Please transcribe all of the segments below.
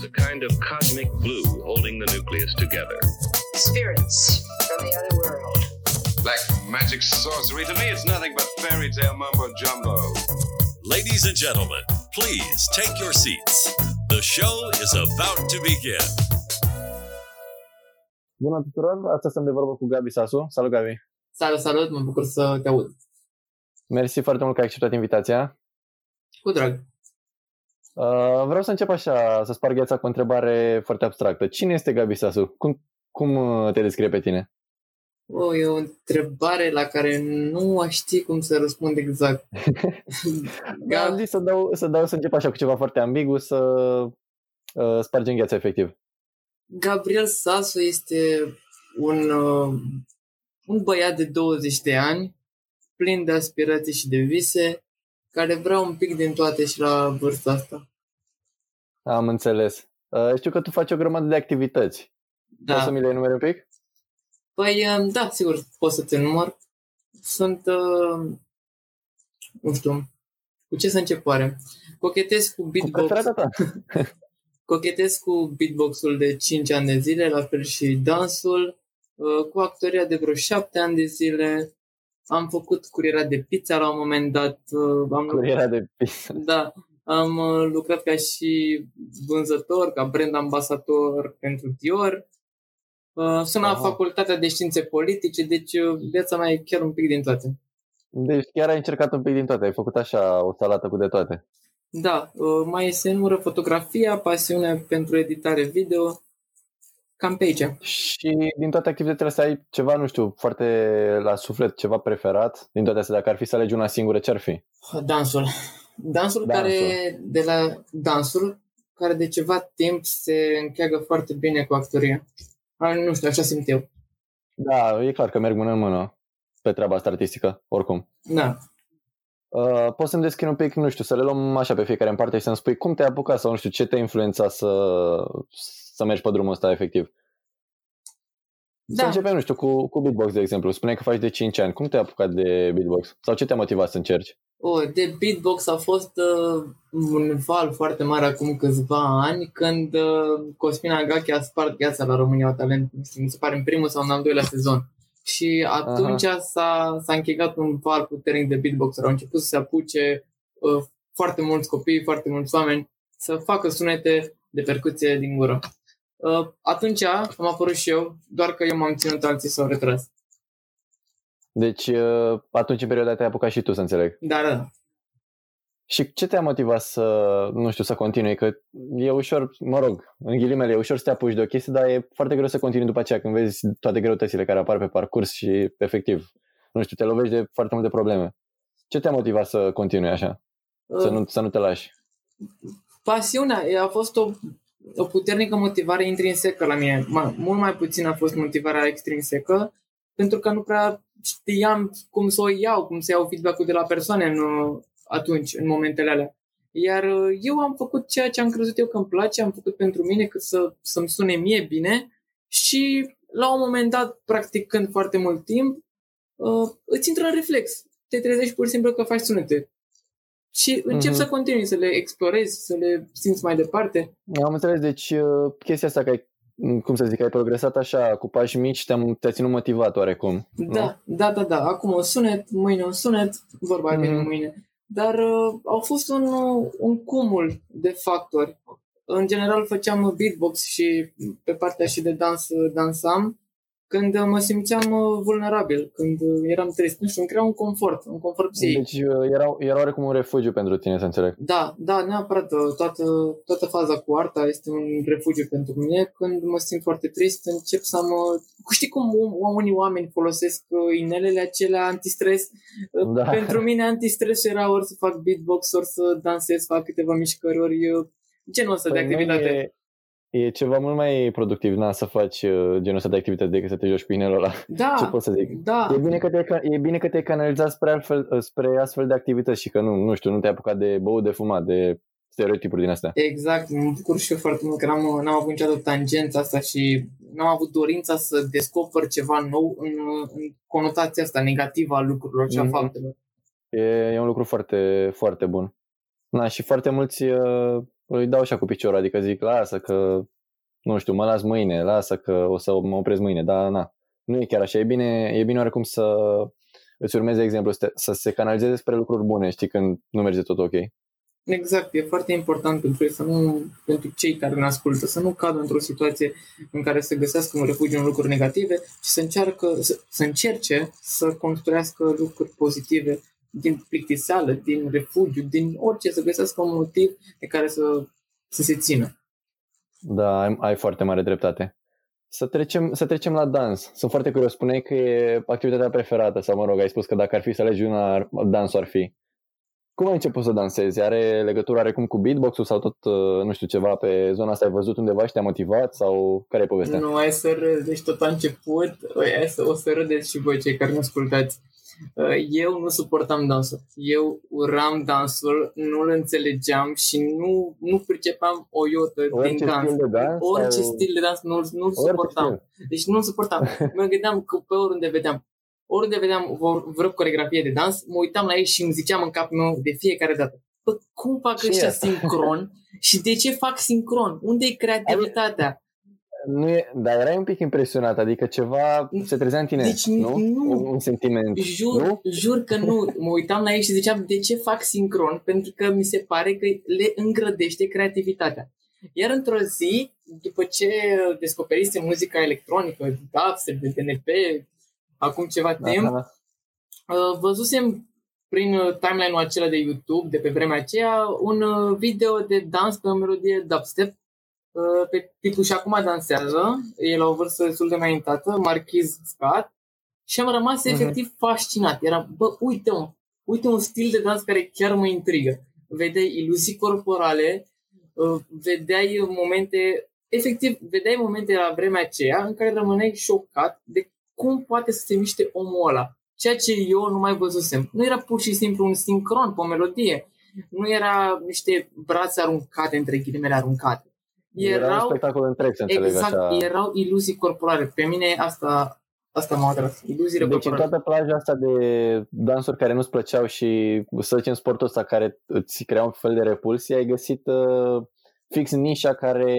It's a kind of cosmic glue holding the nucleus together. Spirits from the other world. Like magic sorcery, to me it's nothing but fairy tale mumbo jumbo. Ladies and gentlemen, please take your seats. The show is about to begin. Bună tuturor, astăzi sunt de vorbă cu Gabi Sasu. Salut, Gabi! Salut, salut, mă bucur să te aud. Mersi foarte mult că ai acceptat invitația. Cu drag. Uh, vreau să încep așa, să sparg gheața cu o întrebare foarte abstractă. Cine este Gabi Sasu? Cum, cum uh, te descrie pe tine? O, e o întrebare la care nu aș ști cum să răspund exact. Da, am zis să dau, să dau să încep așa cu ceva foarte ambigu, să uh, spargem gheața efectiv. Gabriel Sasu este un, uh, un băiat de 20 de ani, plin de aspirații și de vise, care vrea un pic din toate și la vârsta asta. Am înțeles. Uh, știu că tu faci o grămadă de activități. Da. Poți să mi le enumeri un pic? Păi, uh, da, sigur, pot să te număr. Sunt, uh, nu știu, cu ce să încep oare? Cochetez cu Cu beatbox. preferata ta. Cochetez cu beatbox-ul de 5 ani de zile, la fel și dansul, uh, cu actoria de vreo 7 ani de zile. Am făcut curiera de pizza la un moment dat. uh, Am Curiera de pizza. Da, am uh, lucrat ca și vânzător, ca brand ambasador pentru Dior. Uh, Sunt la Aha. facultatea de științe politice, deci uh, viața mea e chiar un pic din toate. Deci chiar ai încercat un pic din toate. Ai făcut așa o salată cu de toate. Da, uh, mai se numără fotografia, pasiunea pentru editare video, cam pe aici. Și din toate activitățile astea ai ceva, nu știu, foarte la suflet, ceva preferat? Din toate astea, dacă ar fi să alegi una singură, ce ar fi? Dansul. Dansul, Dansul. care de la dansul care de ceva timp se încheagă foarte bine cu actoria. A, Nu știu, așa simt eu. Da, e clar că merg mână în mână pe treaba asta artistică, oricum. Da. Uh, poți să-mi descrii un pic, nu știu, să le luăm așa pe fiecare în parte și să-mi spui cum te-ai apucat sau nu știu, ce te-a influențat să, să mergi pe drumul ăsta efectiv. Să Da. începem, nu știu, cu, cu beatbox, de exemplu. Spune că faci de 5 ani. Cum te-ai apucat de beatbox? Sau ce te-a motivat să încerci? O, de beatbox a fost uh, un val foarte mare acum câțiva ani, când uh, Cosmin Agache a spart gheața la România au Talent, nu știu, mi se pare în primul sau în al doilea sezon. Și atunci s-a, s-a închegat un val puternic de beatbox. Au început să se apuce uh, foarte mulți copii, foarte mulți oameni să facă sunete de percuție din gură. Uh, atunci am apărut și eu, doar că eu m-am ținut, alții s-au retras. Deci, uh, atunci în perioada te-ai apucat și tu, să înțeleg. Dar da, Și ce te-a motivat să, nu știu, să continui? Că e ușor, mă rog, în ghilimele, e ușor să te apuci de o chestie, dar e foarte greu să continui după aceea când vezi toate greutățile care apar pe parcurs și, efectiv, nu știu, te lovești de foarte multe probleme. Ce te-a motivat să continui așa? Să uh, nu, să nu te lași? pasiunea e- a fost o, o puternică motivare intrinsecă la mine. Ma, mult mai puțin a fost motivarea extrinsecă, pentru că nu prea știam cum să o iau, cum să iau feedback-ul de la persoane în, uh, atunci, în momentele alea. Iar uh, eu am făcut ceea ce am crezut eu că îmi place, am făcut pentru mine cât să, să-mi sune mie bine și la un moment dat, practicând foarte mult timp, uh, îți intră în reflex. Te trezești pur și simplu că faci sunete. Și încep Mhm. să continui, să le explorezi, să le simți mai departe. Am înțeles, deci uh, chestia asta că ai, cum să zic, ai progresat așa cu pași mici, te-a, te-a ținut motivat oarecum. nu? Da, da, da, da. Acum un sunet, mâine un sunet, vorba Mhm. mm-hmm. mâine. Dar uh, au fost un, uh, un cumul de factori. În general făceam beatbox și pe partea și de dans uh, dansam când uh, mă simțeam uh, vulnerabil, când uh, eram trist. Nu știu, îmi crea un confort, un confort psihic. Deci uh, era, era oarecum un refugiu pentru tine, să înțeleg. Da, da, neapărat. uh, Toată, toată faza cu arta este un refugiu pentru mine. Când mă simt foarte trist, încep să mă... Știi cum o- unii oameni folosesc uh, inelele acelea antistres? Uh, Da. Pentru mine antistres era ori să fac beatbox, ori să dansez, fac câteva mișcări, ori uh, genul ăsta de Păi nu activitate. E, e ceva mult mai productiv, na, să faci uh, genul ăsta de activități decât să te joci cu inelul ăla. Da, Ce pot să zic? da. E bine, că te, e bine că te-ai canalizat spre, altfel, uh, spre astfel de activități și că nu, nu știu, nu te-ai apucat de băut, de fumat, de stereotipuri din astea. Exact, mă bucur și eu foarte mult că n-am, n-am avut niciodată tangența asta și n-am avut dorința să descoper ceva nou în, în conotația asta negativă a lucrurilor și a Mhm. faptelor. E, e un lucru foarte, foarte bun. Na, și foarte mulți uh, îi dau așa cu piciorul, adică zic, lasă că, nu știu, mă las mâine, lasă că o să mă opresc mâine, dar na, nu e chiar așa, e bine, e bine oarecum să îți urmeze exemplu, să, te, să se canalizeze spre lucruri bune, știi, când nu merge tot ok. Exact, e foarte important pentru ei să nu, pentru cei care ne ascultă, să nu cadă într-o situație în care să găsească un refugiu în lucruri negative și să, încearcă, să, să încerce să construiască lucruri pozitive din plictiseală, din refugiu, din orice, să găsească un motiv de care să, să se țină. Da, ai, ai foarte mare dreptate. Să trecem, să trecem la dans. Sunt foarte curios. Spuneai că e activitatea preferată, sau mă rog, ai spus că dacă ar fi să alegi una, dansul ar fi. Cum ai început să dansezi? Are legătură are cum cu beatbox-ul sau tot, uh, nu știu, ceva pe zona asta ai văzut undeva și te-a motivat sau care e povestea? Nu, ai să râzi, deci tot a început, hai să, o să râdeți și voi cei care ne ascultați. Uh, eu nu suportam dansul. Eu uram dansul, nu-l înțelegeam și nu, nu pricepeam o iotă Orice din dans. stil de dans Orice sau... stil de dans nu-l, nu-l Orice suportam. Deci nu-l suportam. mă gândeam că pe oriunde vedeam oriunde vedeam vreo coregrafie de dans, mă uitam la ei și îmi ziceam în capul meu de fiecare dată. Bă, cum fac Ce ăștia e? sincron și de ce fac sincron? Unde e creativitatea? Nu e, dar erai un pic impresionat, adică ceva se trezea în tine, Deci nu? nu. Un, un sentiment, Jur, nu? jur că nu. Mă uitam la ei și ziceam de ce fac sincron, pentru că mi se pare că le îngrădește creativitatea. Iar într-o zi, după ce descoperise muzica electronică, dubstep, de DNP, acum ceva timp, Da, da, da. Uh, văzusem prin uh, timeline-ul acela de YouTube de pe vremea aceea un uh, video de dans pe o melodie dubstep uh, pe tipul și acum dansează, e la o vârstă destul de înaintată, Marquis Scott, și am rămas Mhm. efectiv fascinat. Era, bă, uite mă, uite un stil de dans care chiar mă intrigă. Vedeai iluzii corporale, uh, vedeai momente, efectiv, vedeai momente la vremea aceea în care rămâneai șocat de cum poate să se miște omul ăla. Ceea ce eu nu mai văzusem. Nu era pur și simplu un sincron pe o melodie. Nu era niște brațe aruncate, între ghilimele aruncate. Era un Erau, spectacol întreg, să înțeleg exact, așa. erau iluzii corporale. Pe mine asta, asta m-a atras. Iluziile Deci în corporale. toată plaja asta de dansuri care nu-ți plăceau și să zicem sportul ăsta care îți crea un fel de repulsie, ai găsit uh, fix nișa care,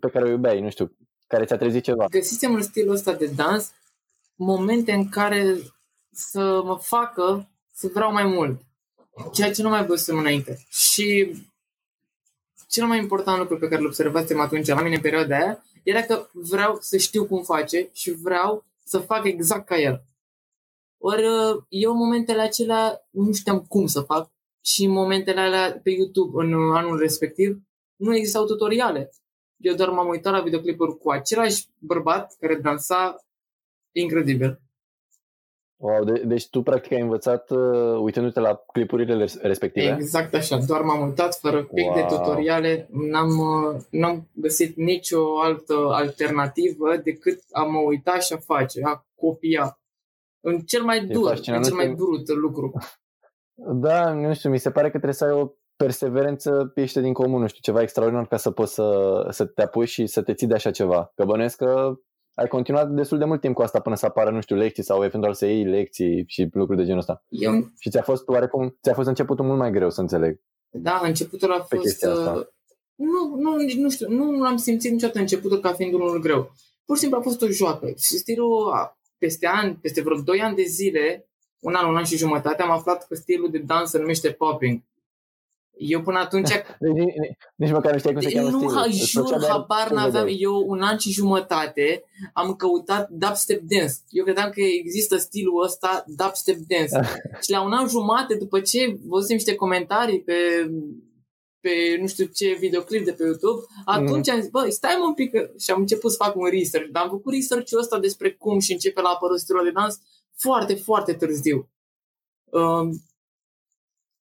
pe care o iubeai, nu știu, care ți-a trezit ceva. Găsisem în stilul ăsta de dans momente în care să mă facă să vreau mai mult. Ceea ce nu mai văzusem înainte. Și cel mai important lucru pe care îl observasem atunci la mine în perioada aia era că vreau să știu cum face și vreau să fac exact ca el. Ori uh, eu în momentele acelea nu știam cum să fac și în momentele alea pe YouTube în uh, anul respectiv nu existau tutoriale. Eu doar m-am uitat la videoclipuri cu același bărbat care dansa incredibil. Wow, de- deci tu practic ai învățat uh, uitându-te la clipurile res- respective. Exact așa, doar m-am uitat fără pic Wow. de tutoriale, n-am, uh, n-am găsit nicio altă alternativă decât a mă uita și a face, a copia. În cel mai dur, în fascinant, cel mai nu- brut lucru. Da, nu știu, mi se pare că trebuie să ai o perseverență ieșită din comun, nu știu, ceva extraordinar ca să poți să, să te apuci și să te ții de așa ceva. Că bănuiesc că ai continuat destul de mult timp cu asta până să apară, nu știu, lecții sau eventual să iei lecții și lucruri de genul ăsta. Eu, Și ți-a fost oarecum, ți-a fost începutul mult mai greu să înțeleg. da, începutul a Pe fost... chestia asta. uh, Nu, nu, nici nu știu, nu l-am simțit niciodată începutul ca fiind unul greu. Pur și simplu a fost o joacă. Și stilul, a- peste ani, peste vreo 2 ani de zile, un an, un an și jumătate, am aflat că stilul de dans se numește popping. Eu până atunci Deci, nici, nici măcar nu știai cum se cheamă nu, stilul. ha, Îți jur, plăcea doar habar cum n-aveam. vedeai. Eu un an și jumătate am căutat dubstep dance. Eu credeam că există stilul ăsta dubstep dance. și la un an jumate, după ce văzusem niște comentarii pe pe nu știu ce videoclip de pe YouTube, atunci am zis, bă, stai mă un pic că- și am început să fac un research, dar am făcut research-ul ăsta despre cum și începe la apărut stilul de dans foarte, foarte târziu. Um,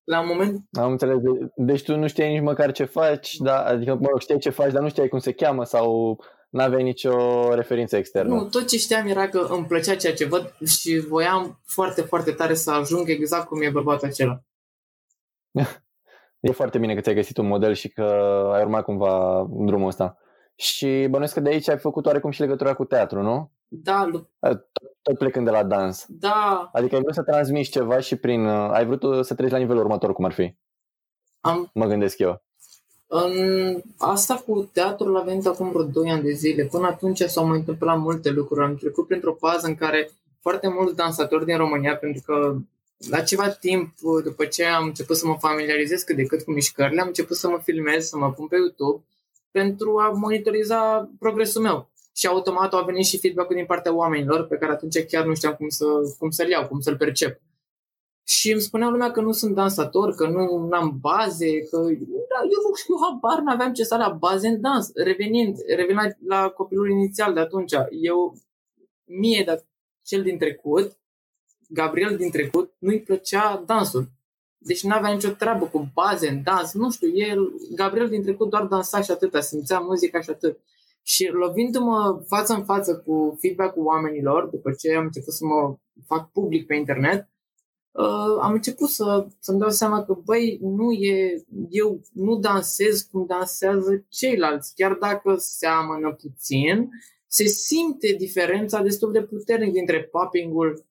la un moment Am înțeles. De- Deci tu nu știai nici măcar ce faci, da, adică, mă rog, știai ce faci, dar nu știai cum se cheamă sau n-aveai nicio referință externă. Nu, tot ce știam era că îmi plăcea ceea ce văd și voiam foarte, foarte tare să ajung exact cum e bărbatul acela. E foarte bine că ți-ai găsit un model și că ai urmat cumva drumul ăsta. Și bănuiesc că de aici ai făcut oarecum și legătura cu teatru, nu? Da, lu- Tot plecând de la dans. da, Adică ai vrut să transmiți ceva și prin... uh, Ai vrut uh, să treci la nivelul următor, cum ar fi. am, Mă gândesc eu. În asta cu teatrul a venit acum vreo 2 ani de zile. Până atunci s-au mai întâmplat multe lucruri. Am trecut printr-o fază în care foarte mulți dansatori din România, pentru că la ceva timp după ce am început să mă familiarizez cât de cât cu mișcările, am început să mă filmez, să mă pun pe YouTube pentru a monitoriza progresul meu. Și automat a venit și feedback-ul din partea oamenilor pe care atunci chiar nu știam cum, să, cum să-l iau, cum să-l percep. Și îmi spunea lumea că nu sunt dansator, că nu am baze, că da, eu nu știu habar, n-aveam ce să la baze în dans. Revenind, revenind la, la copilul inițial de atunci, eu, mie, dar cel din trecut, Gabriel din trecut, nu-i plăcea dansul. Deci nu avea nicio treabă cu baze în dans, nu știu, el, Gabriel din trecut doar dansa și atâta, simțea muzica și atât. Și lovindu-mă față în față cu feedback-ul oamenilor, după ce am început să mă fac public pe internet, uh, am început să, să-mi dau seama că, băi, nu e, eu nu dansez cum dansează ceilalți, chiar dacă seamănă puțin, se simte diferența destul de puternic dintre popping-ul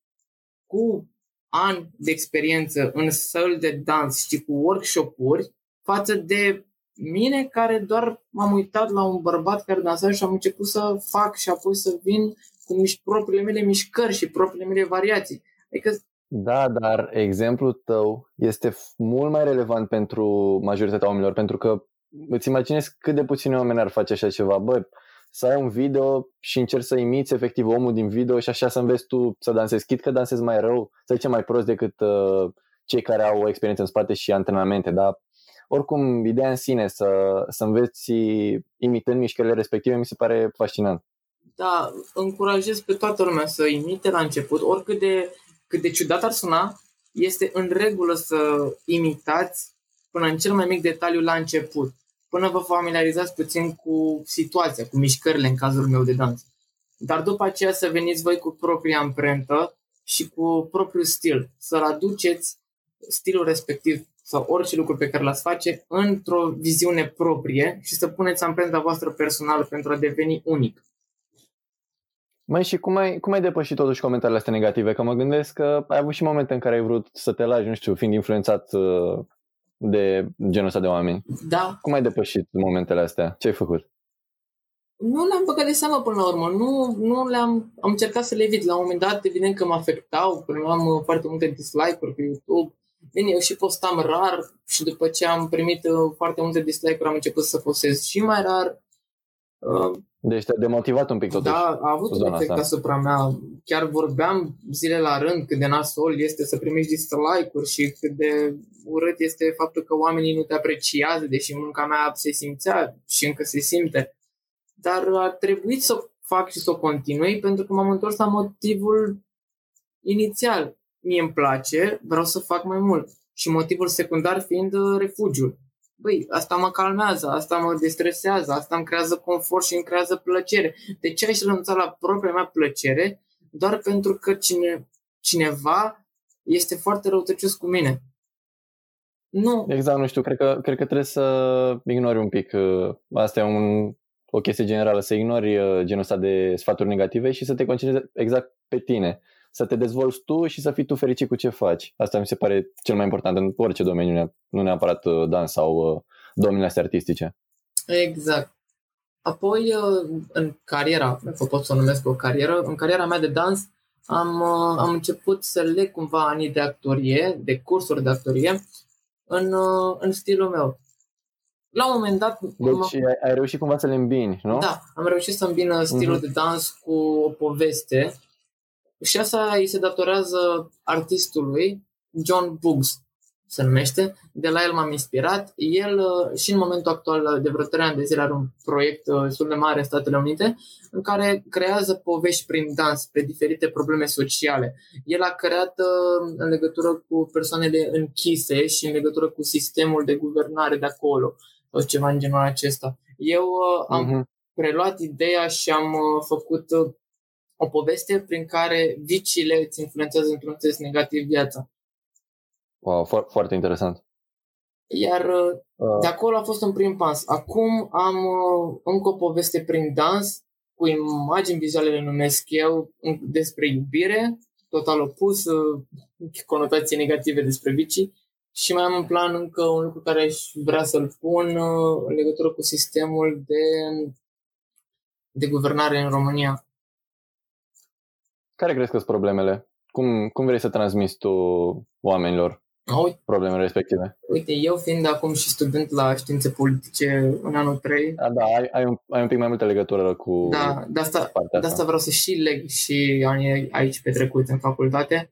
cu ani de experiență în săli de dans și cu workshop-uri față de mine care doar m-am uitat la un bărbat care dansa și am început să fac și apoi să vin cu miș- propriile mele mișcări și propriile mele variații. Adică da, dar exemplul tău este mult mai relevant pentru majoritatea oamenilor, pentru că îți imaginezi cât de puțini oameni ar face așa ceva. Bă, să ai un video și încerci să imiți efectiv omul din video și așa să înveți tu să dansezi. Chit că dansezi mai rău, să zicem mai prost decât uh, cei care au o experiență în spate și antrenamente, dar oricum, ideea în sine să, să înveți imitând mișcările respective mi se pare fascinant. Da, încurajez pe toată lumea să imite la început, oricât de, cât de ciudat ar suna, este în regulă să imitați până în cel mai mic detaliu la început, până vă familiarizați puțin cu situația, cu mișcările în cazul meu de dans. Dar după aceea să veniți voi cu propria amprentă și cu propriul stil, să-l aduceți stilul respectiv sau orice lucru pe care l-ați face într-o viziune proprie și să puneți amprenta voastră personală pentru a deveni unic. Mai și cum ai, cum ai depășit totuși comentariile astea negative? Că mă gândesc că ai avut și momente în care ai vrut să te lași, nu știu, fiind influențat uh, de genul ăsta de oameni. Da. Cum ai depășit momentele astea? Ce ai făcut? Nu le-am băgat de seamă până la urmă. Nu, nu le-am... Am încercat să le evit. La un moment dat, evident că mă afectau. Primeam uh, foarte multe dislike-uri pe YouTube. Bine, eu și postam rar și după ce am primit uh, foarte multe dislike-uri am început să postez și mai rar. Uh, deci te-a demotivat un pic totuși. Da, a avut un efect asupra mea. Chiar vorbeam zile la rând cât de nasol este să primești dislike-uri și cât de urât este faptul că oamenii nu te apreciază, deși munca mea se simțea și încă se simte. Dar a trebuit să fac și să o continui pentru că m-am întors la motivul inițial mie îmi place, vreau să fac mai mult. Și motivul secundar fiind uh, refugiul. Băi, asta mă calmează, asta mă destresează, asta îmi creează confort și îmi creează plăcere. De ce aș renunța la propria mea plăcere doar pentru că cine, cineva este foarte răutăcios cu mine? Nu. Exact, nu știu, cred că, cred că trebuie să ignori un pic. Uh, asta e un, o chestie generală, să ignori uh, genul ăsta de sfaturi negative și să te concentrezi exact pe tine să te dezvolți tu și să fii tu fericit cu ce faci. Asta mi se pare cel mai important în orice domeniu, nu neapărat uh, dans sau uh, domeniile astea artistice. Exact. Apoi, uh, în cariera, dacă pot să o numesc o carieră, în cariera mea de dans am, am început să leg cumva anii de actorie, de cursuri de actorie, în, în stilul meu. La un moment dat... Deci ai, ai reușit cumva să le îmbini, nu? Da, am reușit să îmbin stilul uh-huh. de dans cu o poveste și asta îi se datorează artistului John Buggs, se numește. De la el m-am inspirat. El uh, și în momentul actual, uh, de vreo 3 ani de zile, are un proiect uh, destul de mare în Statele Unite în care creează povești prin dans pe diferite probleme sociale. El a creat în legătură cu persoanele închise și în legătură cu sistemul de guvernare de acolo sau ceva în genul acesta. Eu am uh-huh. preluat ideea și am făcut o poveste prin care viciile îți influențează într-un sens negativ viața. Wow, fo- foarte interesant. Iar uh. de acolo a fost un prim pas. Acum am uh, încă o poveste prin dans, cu imagini vizuale le numesc eu, despre iubire, total opus, uh, conotații negative despre vicii, Și mai am în plan încă un lucru care aș vrea să-l pun uh, în legătură cu sistemul de, de guvernare în România. Care crezi că sunt problemele? Cum, cum vrei să transmiți tu oamenilor Uite, problemele respective? uite, eu fiind acum și student la științe politice în anul 3, A, da, ai, ai, un, ai un pic mai multă legătură cu da, de asta, partea de asta vreau să și leg și anii aici petrecuți în facultate.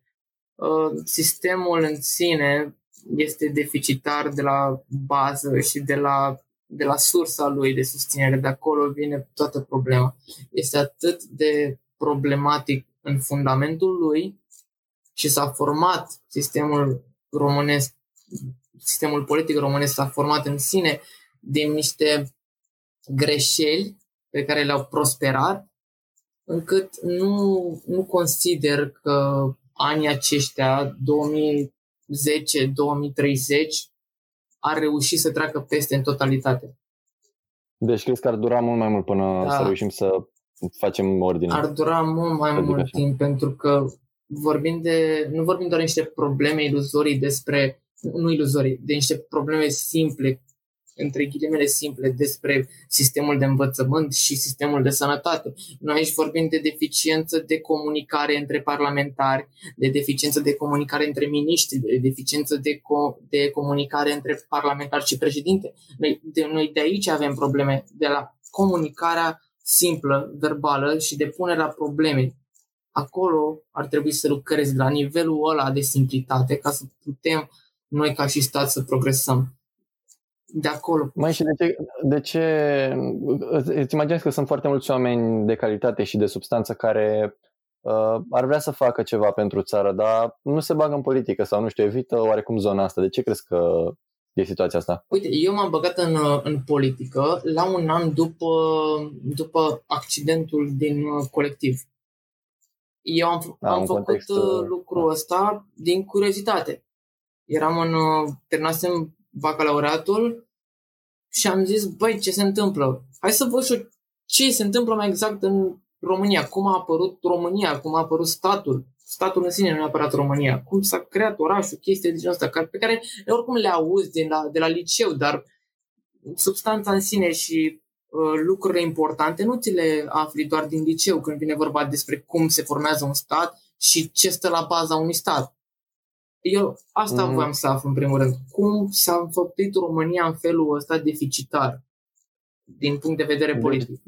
Uh, Sistemul în sine este deficitar de la bază și de la, de la sursa lui de susținere. De acolo vine toată problema. Este atât de problematic în fundamentul lui și s-a format sistemul românesc, sistemul politic românesc s-a format în sine din niște greșeli pe care le-au prosperat, încât nu, nu consider că anii aceștia, 2010-2030, ar reuși să treacă peste în totalitate. Deci crezi că ar dura mult mai mult până Da. să reușim să facem ordine. Ar dura mult mai Să zic mult așa. timp pentru că vorbim de, nu vorbim doar de niște probleme iluzorii despre, nu iluzorii, de niște probleme simple, între ghilimele simple, despre sistemul de învățământ și sistemul de sănătate. Noi aici vorbim de deficiență de comunicare între parlamentari, de deficiență de comunicare între miniștri, de deficiență de, co- de comunicare între parlamentari și președinte. Noi de, noi de aici avem probleme, de la comunicarea simplă, verbală și de punerea problemei. Acolo ar trebui să lucrezi la nivelul ăla de simplitate ca să putem noi ca și stat să progresăm. De acolo. Mai și de ce, de ce îți- îți imaginezi că sunt foarte mulți oameni de calitate și de substanță care uh, ar vrea să facă ceva pentru țară, dar nu se bagă în politică sau nu știu, evită oarecum zona asta. De ce crezi că e situația asta? Uite, eu m-am băgat în, în politică la un an după, după accidentul din uh, colectiv. Eu am, Da, am în făcut context, uh, uh, lucrul ăsta din curiozitate. Eram în, uh, terminasem bacalaureatul și am zis, băi, ce se întâmplă? Hai să văd și eu ce se întâmplă mai exact în România, cum a apărut România, cum a apărut statul, statul în sine, nu neapărat România, cum s-a creat orașul, chestii de genul ăsta, care- pe care oricum le auzi de la, de la liceu, dar substanța în sine și uh, lucrurile importante nu ți le afli doar din liceu când vine vorba despre cum se formează un stat și ce stă la baza unui stat. Eu asta Mhm. mm. voiam să aflu în primul rând. Cum s-a înfăptuit România în felul ăsta deficitar din punct de vedere Deci, politic?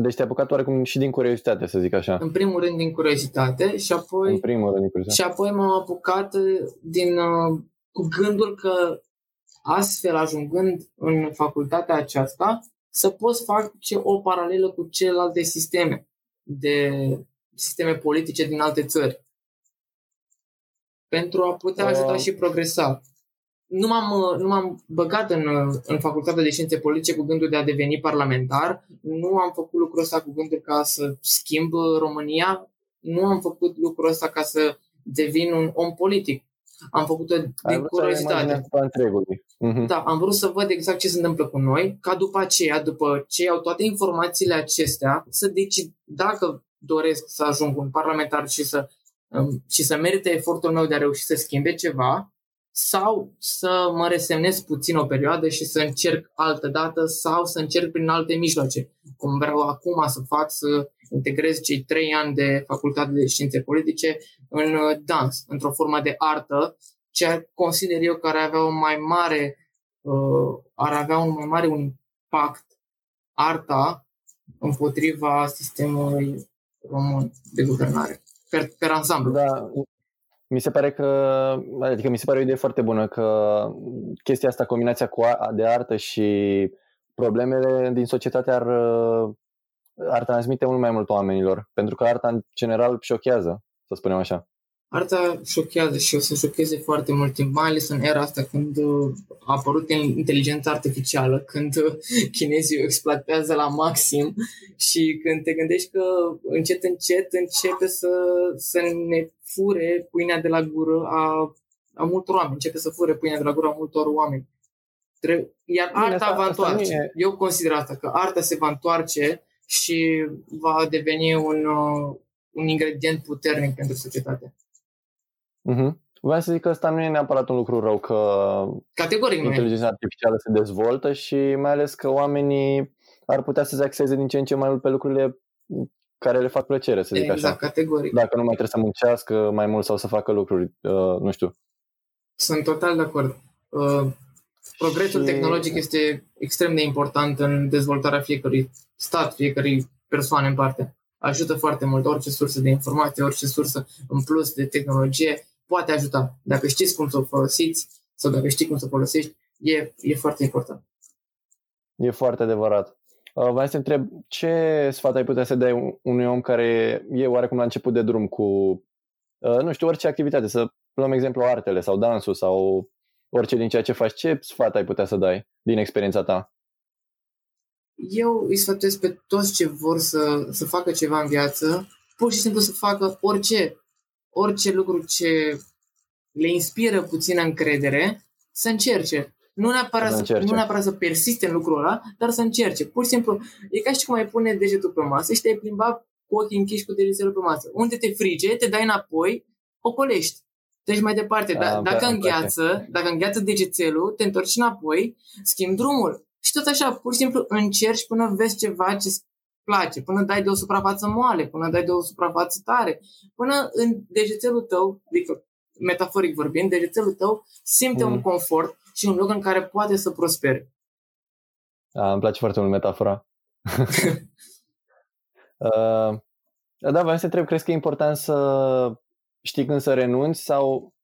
Deci te-ai apucat oarecum și din curiozitate, să zic așa. În primul rând din curiozitate și apoi În primul rând din curiozitate. Și apoi m-am apucat uh, din, uh, cu gândul că astfel ajungând în facultatea aceasta să poți face o paralelă cu celelalte sisteme de sisteme politice din alte țări pentru a putea ajuta Uh. și progresa. Nu m-am, uh, nu m-am băgat în, uh, în facultatea de științe politice cu gândul de a deveni parlamentar, nu am făcut lucrul ăsta cu gândul ca să schimb uh, România, nu am făcut lucrul ăsta ca să devin un om politic. Am făcut-o Ai din vrut să ai imaginea curiozitate. asupra întregului. Mhm. Da, am vrut să văd exact ce se întâmplă cu noi, ca după aceea, după ce iau toate informațiile acestea, să decid dacă doresc să ajung un parlamentar și să, um, și să merite efortul meu de a reuși să schimbe ceva, sau să mă resemnez puțin o perioadă și să încerc altă dată sau să încerc prin alte mijloace, cum vreau acum să fac, să integrez cei trei ani de facultate de științe politice în uh, dans, într-o formă de artă, ce consider eu că ar avea o mai mare uh, ar avea un mai mare un impact arta împotriva sistemului român de guvernare. Per, per ansamblu. Da, mi se pare că, adică mi se pare o idee foarte bună că chestia asta, combinația cu a, de artă și problemele din societate ar, ar transmite mult mai mult oamenilor, pentru că arta în general șochează, să spunem așa. Arta șochează și o să șocheze foarte mult timp, mai ales în era asta când uh, a apărut inteligența artificială, când uh, chinezii o exploatează la maxim și când te gândești că încet, încet începe să, să ne fure pâinea de la gură a, a multor oameni, începe să fure pâinea de la gură a multor oameni. Tre- Iar Bine, arta asta- va asta nu întoarce. e- Eu consider asta, că arta se va întoarce și va deveni un, uh, un ingredient puternic pentru societate. Uh-huh. Vreau să zic că ăsta nu e neapărat un lucru rău, că Categoric nu e. inteligența artificială se dezvoltă și mai ales că oamenii ar putea să se axeze din ce în ce mai mult pe lucrurile care le fac plăcere, să zic Exact, așa. categoric. Dacă nu mai trebuie să muncească mai mult sau să facă lucruri, uh, nu știu. Sunt total de acord. Uh, progresul Și- tehnologic este extrem de important în dezvoltarea fiecărui stat, fiecărui persoană în parte. Ajută foarte mult orice sursă de informație, orice sursă în plus de tehnologie poate ajuta. Dacă știți cum să o folosiți sau dacă știi cum să o folosești, e, e foarte important. E foarte adevărat. Uh, Vreau să te întreb, ce sfat ai putea să dai un- unui om care e oarecum la început de drum cu, uh, nu știu, orice activitate, să luăm exemplu artele sau dansul sau orice din ceea ce faci, ce sfat ai putea să dai din experiența ta? Eu îi sfătuiesc pe toți ce vor să, să facă ceva în viață, pur și simplu să facă orice, orice lucru ce le inspiră puțină încredere, să încerce. Nu neapărat, Să să, încerce. nu neapărat să persiste în lucrul ăla, dar să încerce. Pur și simplu, e ca și cum ai pune degetul pe masă și te-ai plimba cu ochii închiși cu degetul pe masă. Unde te frige, te dai înapoi, ocolești. Deci mai departe, Da, da, îmi dacă place, îmi place. îngheață, dacă îngheață degețelul, te întorci înapoi, schimbi drumul. Și tot așa, pur și simplu încerci până vezi ceva ce îți place, până dai de o suprafață moale, până dai de o suprafață tare, până în degețelul tău, adică metaforic vorbind, degețelul tău simte Mm. un confort și un loc în care poate să prospere. A, îmi place foarte mult metafora. uh, da, vreau să te întreb, crezi că e important să știi când să renunți sau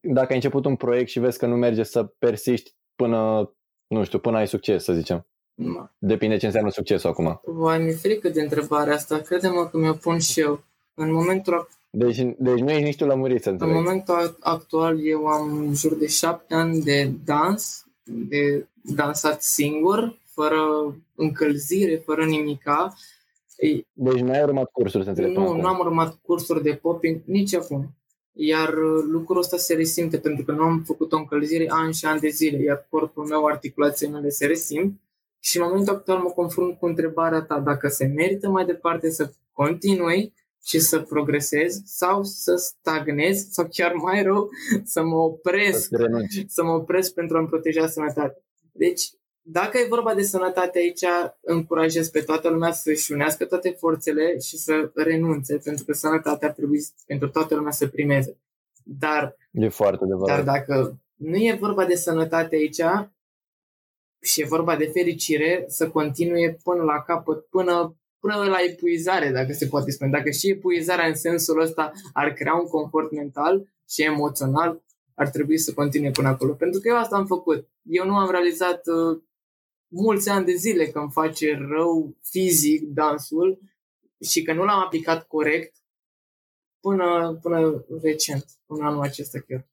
dacă ai început un proiect și vezi că nu merge să persiști până, nu știu, până ai succes, să zicem. Ma, Depinde ce înseamnă succesul acum. Vai, mi-e frică de întrebarea asta. Crede-mă că mi-o pun și eu. În momentul, Deci, deci nu ești nici tu lămurit să în înțeleg. momentul actual eu am în jur de șapte ani de dans, de dansat singur, fără încălzire, fără nimica. Ei, Deci nu ai urmat cursuri, să înțeleg. până Nu, acum. nu am urmat cursuri de popping nici acum. Iar uh, lucrul ăsta se resimte pentru că nu am făcut o încălzire ani și ani de zile, iar corpul meu, articulațiile mele se resimt și în momentul actual mă confrunt cu întrebarea ta dacă se merită mai departe să continui și să progresez sau să stagnez sau chiar mai rău să mă opresc Să renunți. să mă opresc pentru a-mi proteja sănătatea. Deci, dacă e vorba de sănătate aici, încurajez pe toată lumea să-și unească toate forțele și să renunțe, pentru că sănătatea ar trebui pentru toată lumea să primeze. Dar, E foarte dar adevărat. dacă nu e vorba de sănătate aici și e vorba de fericire, să continue până la capăt, până, până la epuizare, dacă se poate spune. Dacă și epuizarea în sensul ăsta ar crea un confort mental și emoțional, ar trebui să continue până acolo. Pentru că eu asta am făcut. Eu nu am realizat uh, mulți ani de zile că îmi face rău fizic dansul și că nu l-am aplicat corect până, până recent, până anul acesta chiar.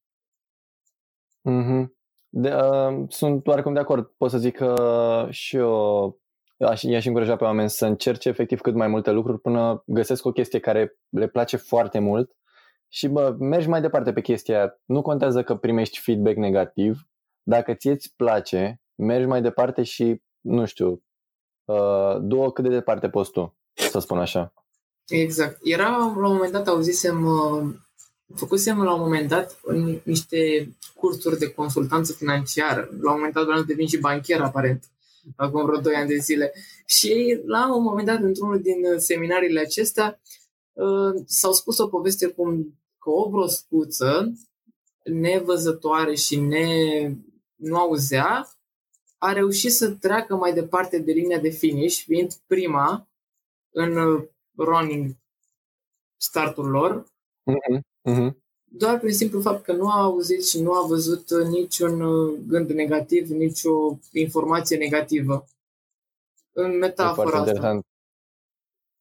Mhm. De, uh, sunt oarecum de acord. Pot să zic că și eu aș, i-aș încuraja pe oameni să încerce efectiv cât mai multe lucruri până găsesc o chestie care le place foarte mult și bă, mergi mai departe pe chestia aia. Nu contează că primești feedback negativ. Dacă ție îți place, mergi mai departe și, nu știu, uh, du-o cât de departe poți tu, să spun așa. Exact. Era, la un moment dat, auzisem, uh, făcusem la un moment dat în niște cursuri de consultanță financiară. La un moment dat vreau să devin și bancher, aparent, acum vreo 2 ani de zile. Și la un moment dat, într-unul din uh, seminariile acestea, uh, s-au spus o poveste cum că o broscuță nevăzătoare și ne, nu auzea, a reușit să treacă mai departe de linia de finish, fiind prima în uh, running startul lor, Mhm, mhm. doar prin simplu fapt că nu a auzit și nu a văzut uh, niciun uh, gând negativ, nicio informație negativă. În E metafora foarte asta. interesant.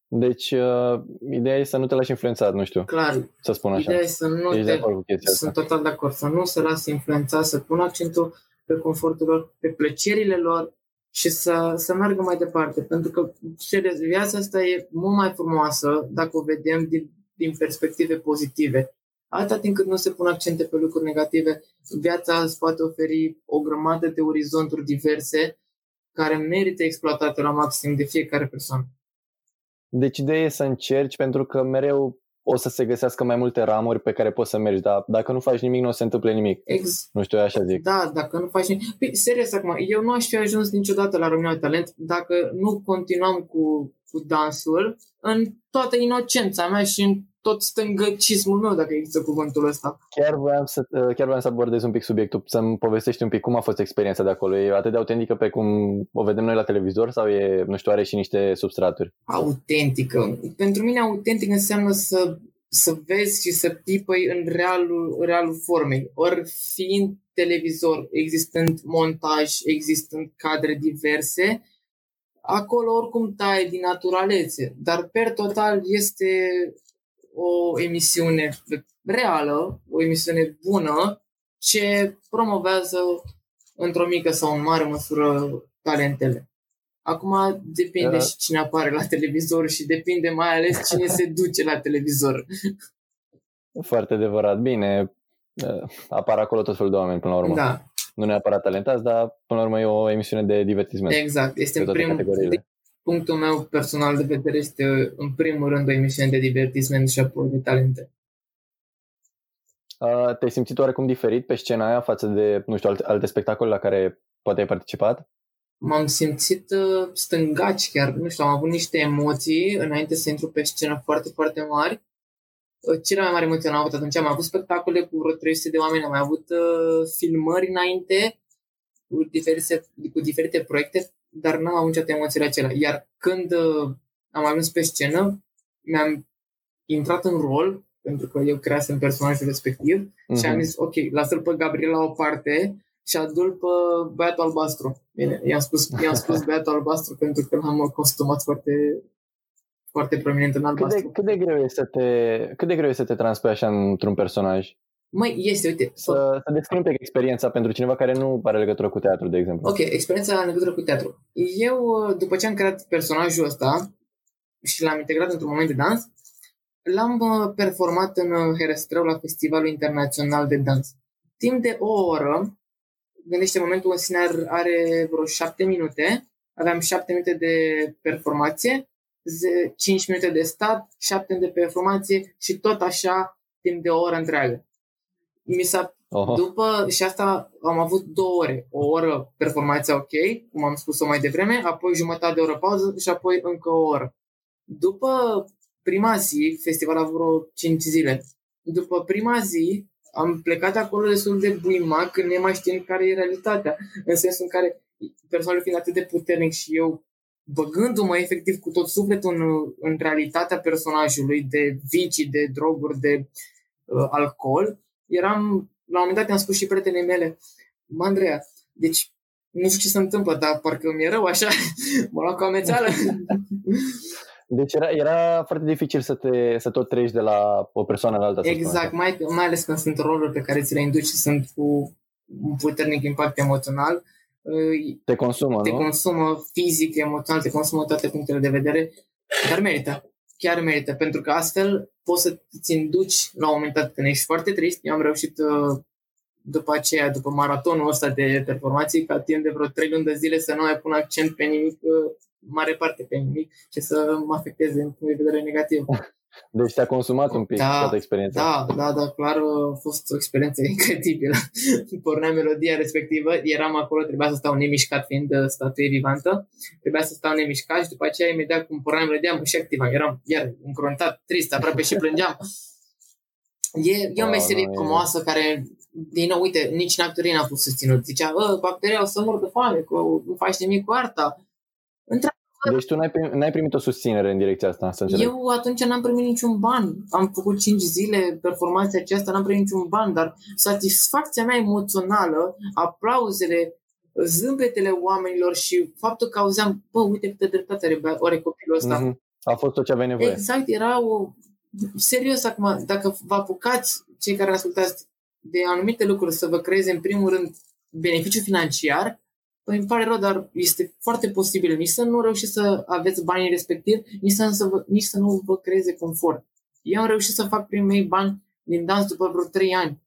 Deci, uh, ideea e să nu te lași influențat, nu știu, Clar, să spun așa. ideea e să nu Ești de te... acord cu chestia asta. Sunt total de acord. Să nu se lasă influența, să pună accentul pe confortul lor, pe plăcerile lor și să, să meargă mai departe. Pentru că serios, viața asta e mult mai frumoasă dacă o vedem din, din perspective pozitive. Atâta timp cât nu se pun accente pe lucruri negative, viața îți poate oferi o grămadă de orizonturi diverse care merită exploatate la maxim de fiecare persoană. Deci ideea e să încerci pentru că mereu o să se găsească mai multe ramuri pe care poți să mergi, dar dacă nu faci nimic, nu o să se întâmple nimic. Ex- Nu știu, eu așa zic. Da, dacă nu faci nimic. Păi, serios acum, eu nu aș fi ajuns niciodată la România de Talent dacă nu continuam cu, cu dansul în toată inocența mea și în tot stângăcismul meu, dacă există cuvântul ăsta. Chiar voiam să, uh, chiar voiam să abordez un pic subiectul, să-mi povestești un pic cum a fost experiența de acolo. E atât de autentică pe cum o vedem noi la televizor sau e, nu știu, are și niște substraturi? Autentică. Pentru mine autentic înseamnă să, să vezi și să pipăi în realul, realul formei. Ori fiind televizor, existând montaj, existând cadre diverse, acolo oricum tai din naturalețe. Dar per total este o emisiune reală, o emisiune bună, ce promovează într-o mică sau în mare măsură talentele. Acum depinde Da. și cine apare la televizor și depinde mai ales cine se duce la televizor. Foarte adevărat. Bine, uh, apar acolo tot felul de oameni până la urmă. Da, Nu neapărat talentați, dar până la urmă e o emisiune de divertisment. exact. Este Pe în toate primul, categoriile. Punctul meu personal de vedere este în primul rând o emisiune de divertisment și apoi de talente. Uh, te-ai simțit oarecum diferit pe scena aia față de, nu știu, alte, alte spectacole la care poate ai participat? m-am simțit uh, stângaci chiar, nu știu, am avut niște emoții înainte să intru pe scenă foarte, foarte mari. Uh, Cele mai mari emoții am avut atunci, am avut spectacole cu vreo 300 de oameni, am mai avut uh, filmări înainte cu diferite, cu diferite proiecte, dar n-am avut niciodată emoțiile acelea. Iar când uh, am ajuns pe scenă, mi-am intrat în rol, pentru că eu creasem personajul respectiv, și am Mhm. zis, ok, lasă-l pe Gabriel la o parte și adu-l pe băiatul albastru. Bine, i-am spus, i-am spus băiatul albastru pentru că l-am costumat foarte, foarte prominent în Cât de, albastru. cât de greu e să te, cât de greu e să te transpui așa într-un personaj? Măi, este, uite, Să, să descrii un pic experiența pentru cineva care nu are legătură cu teatru, de exemplu. Ok, experiența în legătură cu teatru. Eu, după ce am creat personajul ăsta și l-am integrat într-un moment de dans, l-am uh, performat în uh, Herăstrău la Festivalul Internațional de Dans. Timp de o oră, gândește momentul în sine are- are vreo șapte minute, aveam șapte minute de performație, ze- cinci minute de stat, șapte minute de performație și tot așa timp de o oră întreagă. Mi s-a Oho. după, și asta am avut două ore. O oră performanța ok, cum am spus-o mai devreme, apoi jumătate de oră pauză și apoi încă o oră. După prima zi, festivalul a avut vreo 5 zile. După prima zi, am plecat acolo destul de buimac, nemai știind care e realitatea. În sensul în care personajul fiind atât de puternic și eu băgându-mă efectiv cu tot sufletul în, în realitatea personajului de vicii, de droguri, de uh, alcool, eram, la un moment dat i-am spus și prietenii mele, mă, Andreea, deci nu știu ce se întâmplă, dar parcă mi-e rău așa, mă luat cu amețeală. Deci era, era foarte dificil să, te, să tot treci de la o persoană la alta. să spun exact, așa. mai, mai ales când sunt roluri pe care ți le induci și sunt cu un puternic impact emoțional, uh, Te consumă, te nu? consumă fizic, emoțional, te consumă toate punctele de vedere, dar merită. Chiar merită, pentru că astfel poți să ți induci la un moment dat când ești foarte trist. Eu am reușit uh, după aceea, după maratonul ăsta de performații, ca timp de vreo trei luni de zile să nu mai pun accent pe nimic, uh, mare parte pe nimic, și să mă afecteze în punct de vedere negativ. Deci te-a consumat un pic Da, toată experiența. Da, da, da, clar a fost o experiență incredibilă. Pornea melodia respectivă, eram acolo, trebuia să stau nemișcat fiind uh, statuie vivantă, trebuia să stau nemișcat și după aceea imediat cum pornea melodia mă și activam. Eram iar încruntat, trist, aproape și plângeam. E, e o Wow, meserie nu, e- frumoasă care, din nou, uite, nici în actorie n-a fost susținut. Zicea, bă, bacteria o să mor de foame, că nu faci nimic cu arta. Deci tu n-ai, prim- n-ai primit o susținere în direcția asta, să înțeleg. Eu atunci n-am primit niciun ban. Am făcut 5 zile performanța aceasta, n-am primit niciun ban, dar satisfacția mea emoțională, aplauzele, zâmbetele oamenilor și faptul că auzeam, bă, uite câtă dreptate are, băia- are copilul ăsta. Mhm. A fost tot ce aveai nevoie. Exact, era o... Serios acum, dacă vă apucați, cei care ascultați, de anumite lucruri să vă creeze în primul rând beneficiu financiar, păi îmi pare rău, dar este foarte posibil nici să nu reușiți să aveți banii respectiv, nici să, să vă, nici să nu vă creeze confort. Eu am reușit să fac primii mei bani din dans după vreo 3 ani.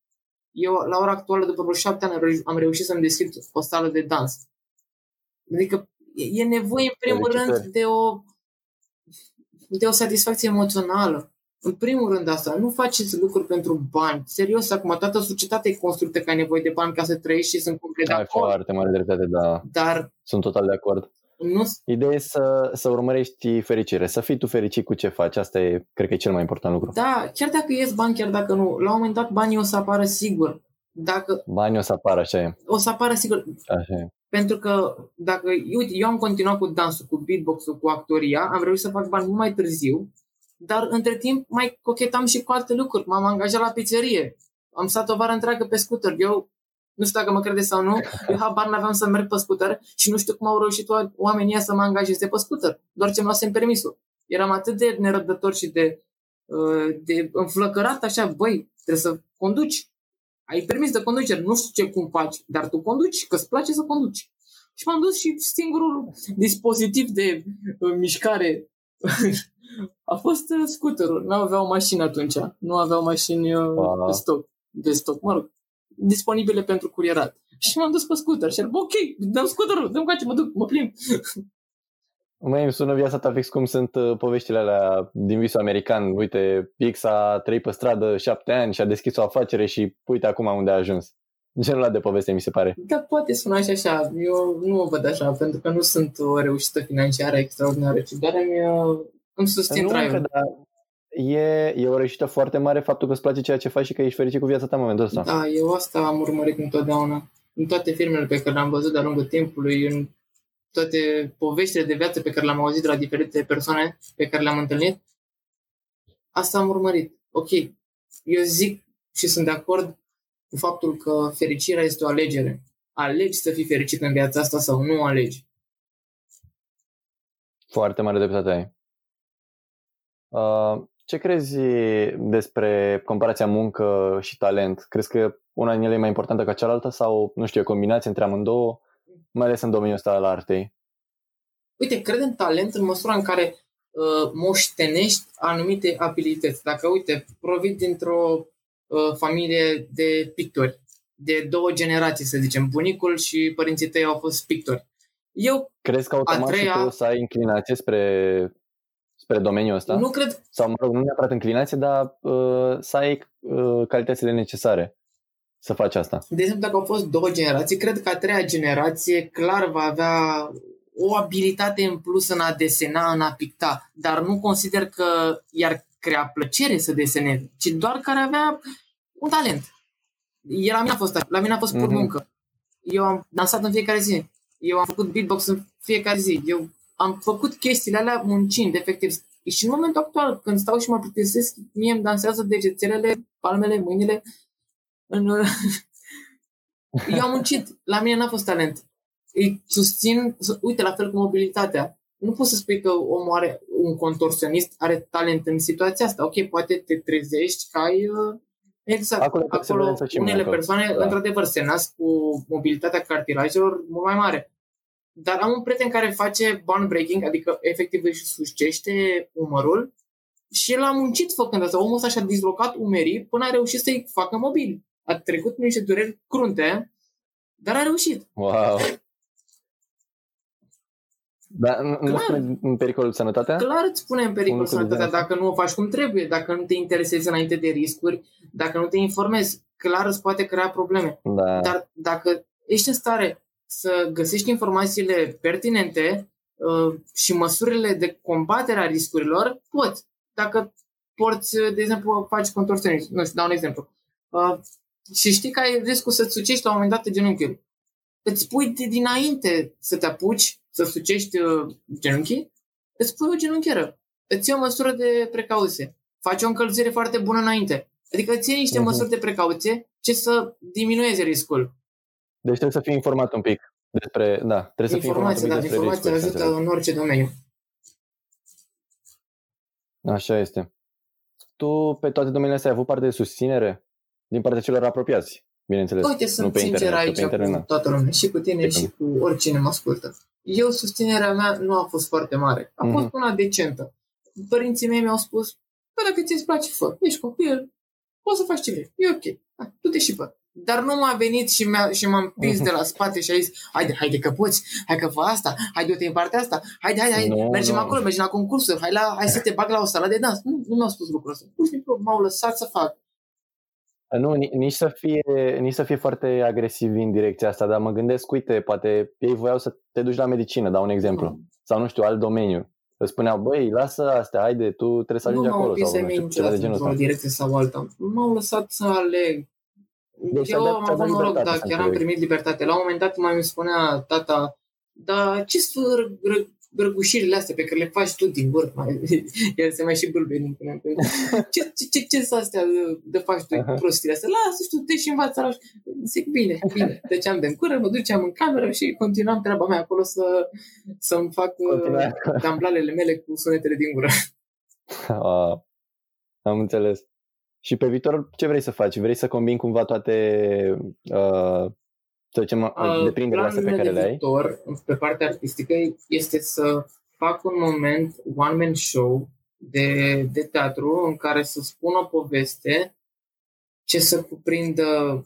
Eu, la ora actuală, după vreo 7 ani, am reu- am reușit să-mi deschid o sală de dans. Adică e e nevoie, în primul Felicitări. rând, de o, de o satisfacție emoțională. În primul rând asta, nu faceți lucruri pentru bani. Serios, acum toată societatea e construită că ai nevoie de bani ca să trăiești și sunt complet de Ai acord. foarte mare dreptate, da. Dar Sunt total de acord. nu Ideea e să, să urmărești fericire, să fii tu fericit cu ce faci. Asta e, cred că e cel mai important lucru. Da, chiar dacă ies bani, chiar dacă nu, la un moment dat banii o să apară sigur. Dacă Banii o să apară, așa e. o să apară sigur, Așa e. pentru că dacă, uite, eu am continuat cu dansul, cu beatbox-ul, cu actoria, am reușit să fac bani mult mai târziu, dar între timp mai cochetam și cu alte lucruri. M-am angajat la pizzerie, am stat o vară întreagă pe scooter. Eu, nu știu dacă mă credeți sau nu, eu habar n-aveam să merg pe scooter și nu știu cum au reușit oa- oamenii ăia să mă angajeze pe scooter, doar ce mi luasem permisul. Eram atât de nerăbdător și de, uh, de înflăcărat așa, băi, trebuie să conduci. Ai permis de conducere, nu știu ce cum faci, dar tu conduci, că îți place să conduci. Și m-am dus și singurul dispozitiv de uh, mișcare a fost uh, scooterul. Nu aveau mașini atunci. Nu aveau mașini uh, Wow. de stoc. De stoc, mă rog, disponibile pentru curierat. Și m-am dus pe scooter și eram, ok, dăm scooterul, dăm coace, mă duc, mă plimb. Măi, îmi sună viața ta fix cum sunt uh, poveștile alea din visul american. Uite, X a trăit pe stradă șapte ani și a deschis o afacere și uite acum unde a ajuns. Genul ăla de poveste mi se pare. Da, poate suna și așa. Eu nu o văd așa, pentru că nu sunt o reușită financiară extraordinară, ci doar îmi, uh, îmi susțin Nu, traiul. încă, dar e, e o reușită foarte mare faptul că îți place ceea ce faci și că ești fericit cu viața ta în momentul ăsta. Da, eu asta am urmărit întotdeauna. În toate filmele pe care le-am văzut de-a lungul timpului, în toate poveștile de viață pe care le-am auzit de la diferite persoane pe care le-am întâlnit, asta am urmărit. Ok, eu zic și sunt de acord cu faptul că fericirea este o alegere. Alegi să fii fericit în viața asta sau nu alegi. Foarte mare dreptate ai. Uh, ce crezi despre comparația muncă și talent? Crezi că una din ele e mai importantă ca cealaltă sau, nu știu, e o combinație între amândouă, mai ales în domeniul ăsta al artei? Uite, cred în talent în măsura în care uh, moștenești anumite abilități. Dacă, uite, provii dintr-o uh, familie de pictori, de două generații, să zicem, bunicul și părinții tăi au fost pictori. Eu Crezi că automat treia- și tu o să ai inclinație spre, spre domeniul ăsta? nu cred, Sau, mă rog, nu neapărat inclinație, dar uh, să ai uh, calitățile necesare să faci asta. de exemplu, dacă au fost două generații, cred că a treia generație clar va avea o abilitate în plus în a desena, în a picta, dar nu consider că i-ar crea plăcere să deseneze, ci doar care avea un talent. El la mine a fost așa, la mine a fost pur Mhm. muncă. Eu am dansat în fiecare zi. Eu am făcut beatbox în fiecare zi. Eu am făcut chestiile alea muncind, efectiv. Și în momentul actual, când stau și mă plictisesc, mie îmi dansează degețelele, palmele, mâinile. În... Eu am muncit. La mine n-a fost talent. Îi susțin, uite, la fel cu mobilitatea. Nu poți să spui că omul are un contorsionist, are talent în situația asta. Ok, poate te trezești că ai... uh, Exact. Acolo e Acolo, perseverență și unele muncă. persoane, Da. într-adevăr, se nasc cu mobilitatea cartilajelor mult mai mare. Dar am un prieten care face bone breaking, adică efectiv își suscește umărul și el a muncit făcând asta. Omul ăsta și-a dislocat umerii până a reușit să-i facă mobil. A trecut prin niște dureri crunte, dar a reușit. Wow! Dar nu, nu Clar. spune în pericol sănătatea? Clar îți pune în Un pericol lucru de sănătatea genul dacă nu o faci cum trebuie, dacă nu te interesezi înainte de riscuri, dacă nu te informezi. Clar îți poate crea probleme. Da. Dar dacă ești în stare să găsești informațiile pertinente uh, și măsurile de combatere a riscurilor, poți. Dacă porți, de exemplu, faci contorsionist, nu știu, dau un exemplu, uh, și știi că ai riscul să-ți sucești la un moment dat genunchiul, îți pui de dinainte să te apuci să sucești uh, genunchii, îți pui o genunchieră. Îți iei o măsură de precauție. Faci o încălzire foarte bună înainte. Adică îți iei niște Mhm. măsuri de precauție ce să diminueze riscul. Deci trebuie să fii informat un pic despre, da, trebuie să fii informat un Informația, pic da, despre informația riscuri, să ajută înțeleg. în orice domeniu. Așa este. Tu pe toate domeniile astea ai avut parte de susținere din partea celor apropiați, bineînțeles. Uite, nu sunt pe sincer internet, că aici pe internet, cu na. toată lumea, și cu tine, E și cu oricine mă ascultă. Eu, susținerea mea nu a fost foarte mare. A fost Mhm. una decentă. Părinții mei mi-au spus, bă, dacă ți-ți place, fă. Ești copil, poți să faci ce vrei. E ok. Hai, du-te și fă. Dar nu m-a venit și, mi-a, și m-am prins de la spate și a zis, haide, haide că poți, hai că fă asta, haide du-te în partea asta, haide, haide, haide, Nu, mergem nu. acolo, mergem la concursuri, hai, la, hai să te bag la o sală de dans. Nu, nu mi-au spus lucrul ăsta. Pur și simplu m-au lăsat să fac. Nu, ni- nici să, fie, nici să fie foarte agresiv în direcția asta, dar mă gândesc, uite, poate ei voiau să te duci la medicină, dau un exemplu. Nu. Sau nu știu, alt domeniu. Îți spuneau, băi, lasă astea, haide, tu trebuie să Nu ajungi m-au acolo. împins Sau ai nu mei știu, ceva de niciodată genul într-o ăsta. direcție sau alta. M-au lăsat să aleg. Deci ți-a Eu dat- am ți-a avut dat noroc, libertate, da, să chiar am înțeleg. primit libertate. La un moment dat mai îmi spunea tata, dar ce sunt ră- ră- răgușirile astea pe care le faci tu din gură? Mai- El se mai și bâlbe din până în până. Ce, ce, ce, ce sunt astea de, de faci tu Aha. prostiile astea? Lasă și tu te și învață la Zic, bine, bine. Deci de în cură, mă duceam în cameră și continuam treaba mea acolo să, să-mi fac Continuai uh, tamblalele mele cu sunetele din gură. Ah, am înțeles. Și pe viitor ce vrei să faci? Vrei să combini cumva toate uh, să zicem, Uh, deprinderile astea pe planul care meu le de ai? viitor, pe partea artistică, este să fac un moment one-man show de, de teatru în care să spun o poveste ce să cuprindă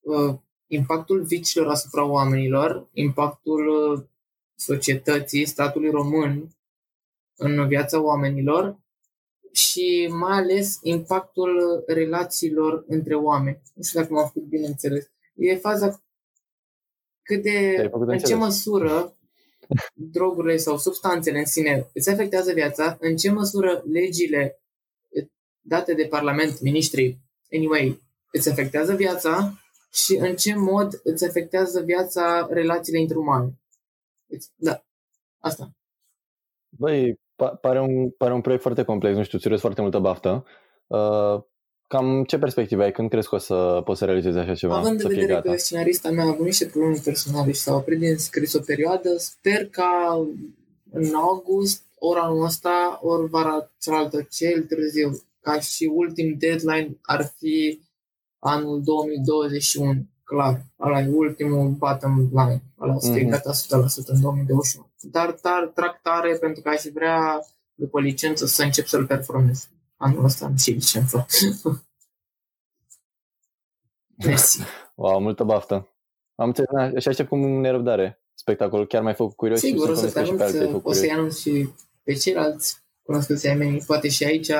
uh, impactul vicilor asupra oamenilor, impactul uh, societății, statului român în viața oamenilor și mai ales impactul relațiilor între oameni. Nu știu dacă m-am făcut bine înțeles. E faza cât de, Te-ai făcut în ce înțeles. măsură drogurile sau substanțele în sine îți afectează viața, în ce măsură legile date de Parlament, ministrii, anyway, îți afectează viața și în ce mod îți afectează viața relațiile interumane. Deci, Da, asta. Băi, pa- pare un, pare un proiect foarte complex, nu știu, ți urez foarte multă baftă. Uh, cam ce perspectivă ai? Când crezi că o să poți să realizezi așa ceva? Având să în fie vedere gata? că scenarista mea a avut niște probleme personale și s-a oprit din scris o perioadă, sper ca în august, ori anul ăsta, ori vara cealaltă, cel târziu, ca și ultim deadline ar fi anul 2021, clar. Ăla e ultimul bottom line. Ăla să fie Mhm. gata 100% în 2021. Dar tar, trag tare pentru că aș vrea, după licență, să încep să-l performez. Anul ăsta am și licență. Mersi. Wow, multă baftă. Am înțeles, na, și aștept cu nerăbdare spectacolul. Chiar mai făcut curios Sigur, o și să sunt te convins că și pe alții ai anunț, făcut o să-i curios. anunț și pe ceilalți cunoscuți ai mei, poate și aici,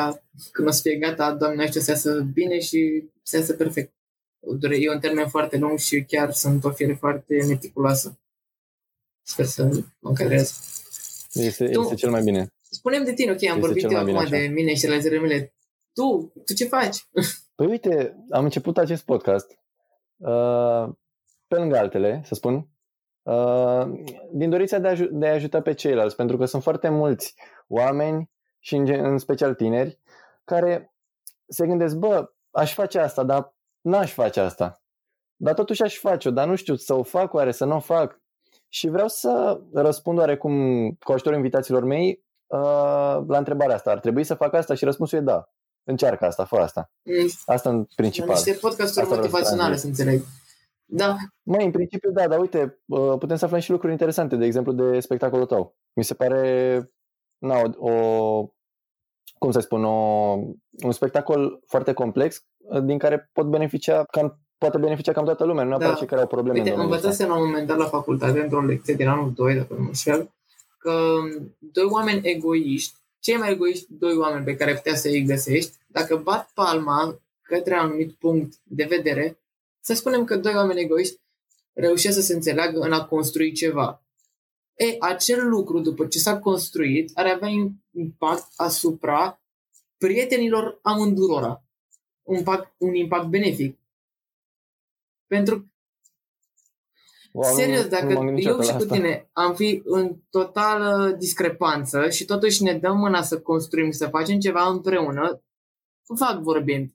când o să fie gata, Doamne, știu să iasă bine și să iasă perfect. Dure- E un termen foarte lung și chiar sunt o fiere foarte meticuloasă. Sper să mă încadrez. Este, Tu- este cel mai bine. Spunem de tine, ok, am Este vorbit cel eu mai bine acum așa. de mine și realizările mele. Tu, tu ce faci? Păi uite, am început acest podcast uh, pe lângă altele, să spun, uh, din dorința de a, aju- de a ajuta pe ceilalți, pentru că sunt foarte mulți oameni și în, gen- în special tineri care se gândesc, bă, aș face asta, dar n-aș face asta. Dar totuși aș face-o, dar nu știu să o fac oare, să nu o fac. Și vreau să răspund oarecum cu ajutorul invitațiilor mei uh, la întrebarea asta. Ar trebui să fac asta? Și răspunsul e da. Încearcă asta, fă asta. Mm, Asta în La principal. niște podcasturi Asta vreau să motivaționale, transmit. să înțeleg. Da, Măi, în principiu da, dar uite, uh, putem să aflăm și lucruri interesante, de exemplu de spectacolul tău. Mi se pare na, o, o cum să spun, o, un spectacol foarte complex uh, din care pot beneficia cam, poate beneficia cam toată lumea, nu neapărat Da. cei care au probleme Uite, în domeniul ăsta. învățasem la un moment dat la facultate, într-o lecție din anul 2, dacă nu mă înșel, că doi oameni egoiști, cei mai egoiști doi oameni pe care putea să îi găsești, dacă bat palma către un anumit punct de vedere, să spunem că doi oameni egoiști reușesc să se înțeleagă în a construi ceva. E, acel lucru, după ce s-a construit, ar avea impact asupra prietenilor amândurora. Un impact, un impact benefic. Pentru Wow, nu- Serios, nu dacă m-am gândit eu niciodată și la cu asta. tine am fi în totală discrepanță și totuși ne dăm mâna să construim, să facem ceva împreună, fac vorbind.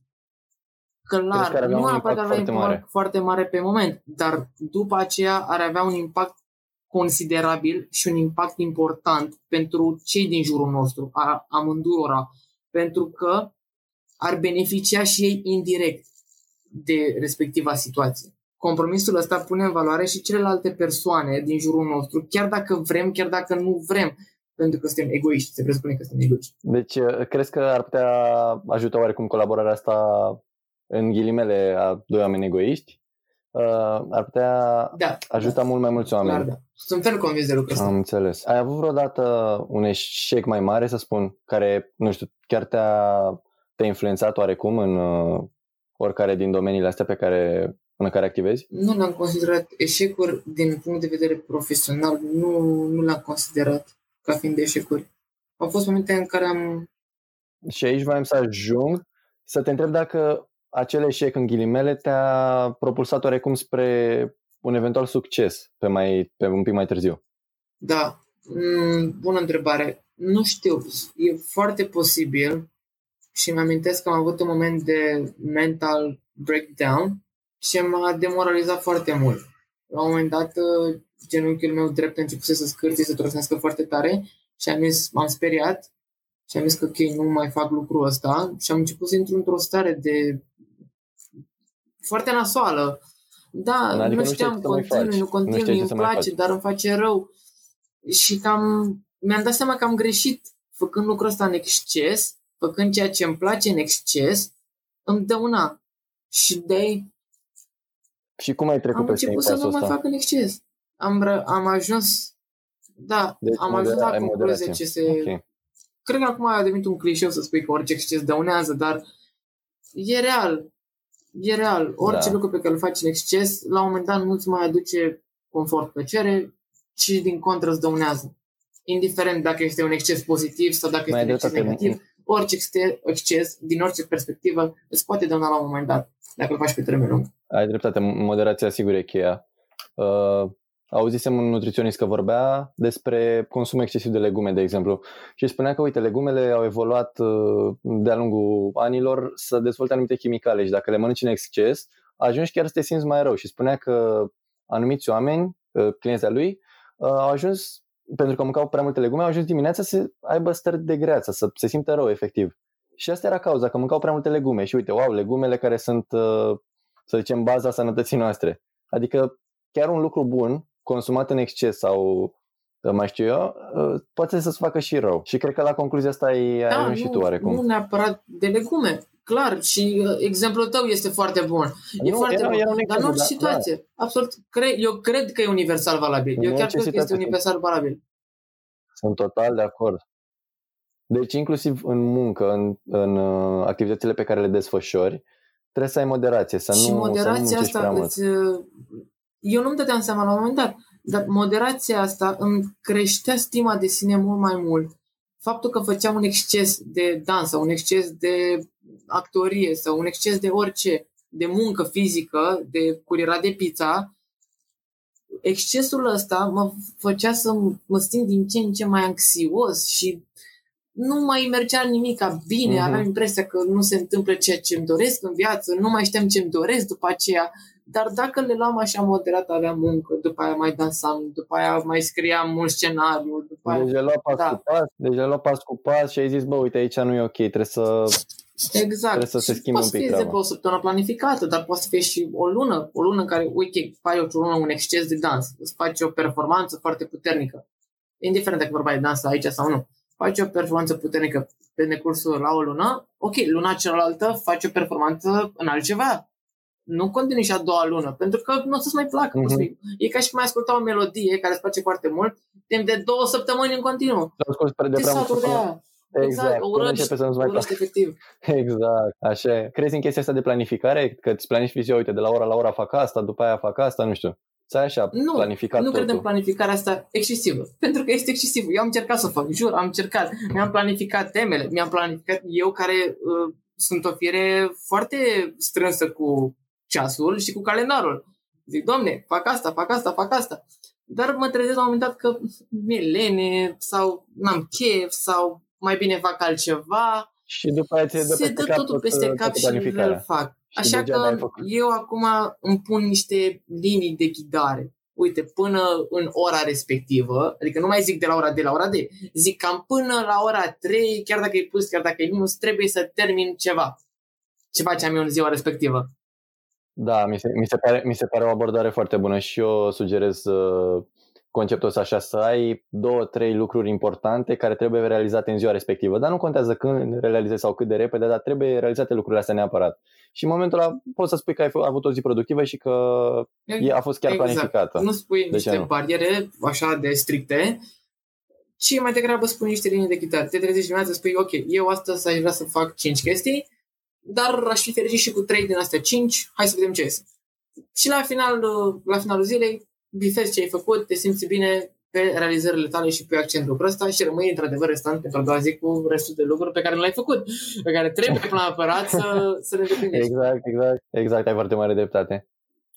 Crezi Clar, că ar avea nu un neapărat impact avea foarte impact mare? foarte mare pe moment, dar după aceea ar avea un impact considerabil și un impact important pentru cei din jurul nostru, a amândurora, pentru că ar beneficia și ei indirect de respectiva situație. Compromisul ăsta pune în valoare și celelalte persoane din jurul nostru, chiar dacă vrem, chiar dacă nu vrem, pentru că suntem egoiști, se presupune că suntem egoiști. Deci, uh, crezi că ar putea ajuta oarecum colaborarea asta în ghilimele a doi oameni egoiști, uh, ar putea Da. ajuta da, mult mai mulți clar, oameni. da. Sunt fel convins de lucrul ăsta. Am înțeles. Ai avut vreodată un eșec mai mare, să spun, care, nu știu, chiar te-a, te-a influențat oarecum în uh, oricare din domeniile astea pe care, în care activezi? Nu l-am considerat eșecuri din punct de vedere profesional. Nu, nu l-am considerat ca fiind eșecuri. Au fost momente în care am... Și aici voiam să ajung să te întreb dacă acel eșec în ghilimele te-a propulsat oarecum spre un eventual succes pe, mai, pe un pic mai târziu. Da, mm, bună întrebare. Nu știu, e foarte posibil și îmi amintesc că am avut un moment de mental breakdown și m-a demoralizat foarte mult. La un moment dat, uh, genunchiul meu drept a început să scârție, să trosnească foarte tare și am zis, m-am speriat și am zis că ok, nu mai fac lucrul ăsta și am început să intru într-o stare de foarte nasoală. Da, Adică nu nu știi știam, ce să mai continui, faci. nu Nu continui, știi ce îmi să mai place, faci. dar îmi face rău. Și cam mi-am dat seama că am greșit făcând lucrul ăsta în exces, făcând ceea ce îmi place în exces, îmi dăuna. Și de Și cum ai trecut am peste început să nu impasul mai ăsta? fac în exces. Am, ră- am ajuns, da, Deci am ajuns la modera- ai concluzie moderație. ce se... Ok. Cred că acum a devenit un clișeu să spui că orice exces dăunează, dar e real. E real. Orice Da. lucru pe care îl faci în exces, la un moment dat nu-ți mai aduce confort, plăcere, ci din contră îți dăunează. Indiferent dacă este un exces pozitiv sau dacă Mai este un exces dreptate. negativ, orice exte- exces, din orice perspectivă, îți poate dăuna la un moment dat, dacă îl faci pe termen lung. Ai dreptate, moderația sigur e cheia. Uh, auzisem un nutriționist că vorbea despre consum excesiv de legume, de exemplu, și spunea că, uite, legumele au evoluat uh, de-a lungul anilor să dezvolte anumite chimicale și dacă le mănânci în exces, ajungi chiar să te simți mai rău. Și spunea că anumiți oameni, uh, clienții lui, uh, au ajuns, pentru că mâncau prea multe legume, au ajuns dimineața să aibă stări de greață, să se simtă rău, efectiv. Și asta era cauza, că mâncau prea multe legume. Și uite, wow, legumele care sunt uh, să zicem, baza sănătății noastre. Adică chiar un lucru bun, consumat în exces sau mai știu eu, uh, poate să-ți facă și rău. Și cred că la concluzia asta ai da, ajuns și tu oarecum. nu neapărat de legume. Clar, și uh, exemplul tău este foarte bun. E Nu, foarte era- bun. era un Dar în exemplu, orice da, situație. Absolut. Cre- eu cred că e universal valabil. În eu chiar orice cred că este situație. universal valabil. Sunt total de acord. Deci inclusiv în muncă, în, în uh, activitățile pe care le desfășori, trebuie să ai moderație, să și nu, să nu moderația muncești prea asta mult. îți, uh, eu nu-mi dădeam seama la un moment dat, dar moderația asta îmi creștea stima de sine mult mai mult. Faptul că făceam un exces de dans sau un exces de actorie sau un exces de orice, de muncă fizică, de curierat de pizza, excesul ăsta mă făcea să mă simt din ce în ce mai anxios și nu mai mergea nimica bine, Mhm. aveam impresia că nu se întâmplă ceea ce îmi doresc în viață, nu mai știam ce îmi doresc după aceea, dar dacă le luam așa moderat, aveam muncă, după aia mai dansam, după aia mai scriam mult scenariu, după aia... Deci ai luat pas Da. cu pas, deci ai luat pas cu pas și ai zis, bă, uite, aici nu e ok, trebuie să... Exact. Trebuie să se Și schimbe poate un pic să fie, de treaba. exemplu, o săptămână planificată, dar poate să fie și o lună, o lună în care, uite, faci o lună un exces de dans, îți faci o performanță foarte puternică. Indiferent dacă vorba de dans aici sau nu. Faci o performanță puternică pe decursul la o lună, ok, luna cealaltă faci o performanță în altceva. Nu continui și a doua lună, pentru că nu o să-ți mai placă. Mhm. Mm-hmm. E ca și cum ai asculta o melodie care îți place foarte mult, timp de două săptămâni în continuu. Să asculti spre de Te prea mult saturi de până- aia. Exact, Exact, o până urăști, începe să nu-ți mai urăști placă. efectiv. Exact, așa e. Crezi în chestia asta de planificare? Că îți planifici, uite, de la ora la ora fac asta, după aia fac asta, nu știu. Să ai așa Nu, planificat nu totul. cred în planificarea asta excesivă. Pentru că este excesiv. Eu am încercat să o fac, jur, am încercat. Mi-am planificat temele, mi-am planificat eu care uh, sunt o fire foarte strânsă cu ceasul și cu calendarul. Zic, domne, fac asta, fac asta, fac asta. Dar mă trezesc la un moment dat că mi-e lene sau n-am chef sau mai bine fac altceva. Și după aia ți dă Se peste dă cap totul tot, peste toată cap și planificarea. îl fac. Și Așa degeaba ai că făcut. eu acum îmi pun niște linii de ghidare. Uite, până în ora respectivă, adică nu mai zic de la ora de la ora de, zic cam până la ora 3, chiar dacă e plus, chiar dacă e minus, trebuie să termin ceva. Ce faceam eu în ziua respectivă? Da, mi se, mi, se pare, mi se pare o abordare foarte bună și eu sugerez uh, conceptul ăsta așa, să ai două, trei lucruri importante care trebuie realizate în ziua respectivă. Dar nu contează când realizezi sau cât de repede, dar trebuie realizate lucrurile astea neapărat. Și în momentul ăla poți să spui că ai f- avut o zi productivă și că e, a fost chiar Exact. planificată. Nu spui De ce niște nu? bariere așa de stricte, ci mai degrabă spui niște linii de chitar. Te trezești dimineața, spui, ok, eu astăzi aș vrea să fac 5 chestii, dar aș fi fericit și cu 3 din astea 5, hai să vedem ce este. Și la, final, la finalul zilei, bifezi ce ai făcut, te simți bine pe realizările tale și pe accent lucrul ăsta și rămâi într-adevăr restant pentru a doua zi cu restul de lucruri pe care nu le-ai făcut, pe care trebuie plan apărat să, să le îndeplinești. Exact, exact, exact, ai foarte mare dreptate.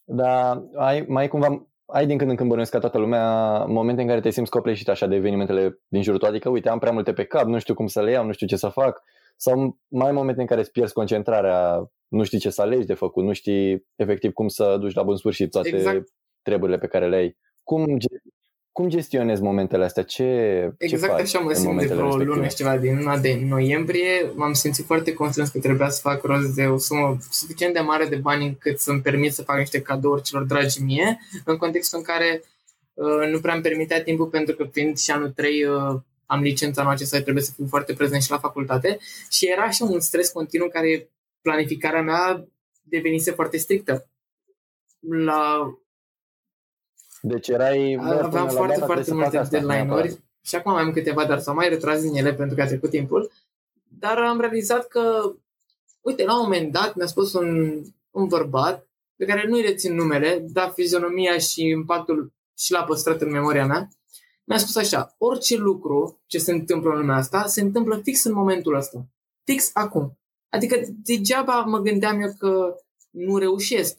Dar ai, mai cumva, ai din când în când bănuiesc ca toată lumea momente în care te simți copleșit așa de evenimentele din jurul tău, adică uite, am prea multe pe cap, nu știu cum să le iau, nu știu ce să fac, sau mai ai momente în care îți pierzi concentrarea, nu știi ce să alegi de făcut, nu știi efectiv cum să duci la bun sfârșit toate Exact. Treburile pe care le ai. Cum, ge- cum gestionezi momentele astea? Ce, ce Exact faci așa mă în simt de momentele vreo respective? lună și ceva din luna de noiembrie. M-am simțit foarte constrâns că trebuia să fac rost de o sumă suficient de mare de bani încât să-mi permit să fac niște cadouri celor dragi mie, în contextul în care uh, nu prea îmi permitea timpul pentru că fiind și anul 3 uh, am licența anul acesta, trebuie să fiu foarte prezent și la facultate și era așa un stres continuu care planificarea mea devenise foarte strictă. La Deci erai... bă, până aveam la foarte, data foarte trebuie să multe fac asta, deadline-uri neapărat. și acum mai am câteva, dar s-au mai retras din ele pentru că a trecut timpul. Dar am realizat că, uite, la un moment dat mi-a spus un, un bărbat pe care nu-i rețin numele, dar fizionomia și impactul și l-a păstrat în memoria mea, mi-a spus așa, orice lucru ce se întâmplă în lumea asta, se întâmplă fix în momentul ăsta. Fix acum. Adică degeaba mă gândeam eu că nu reușesc.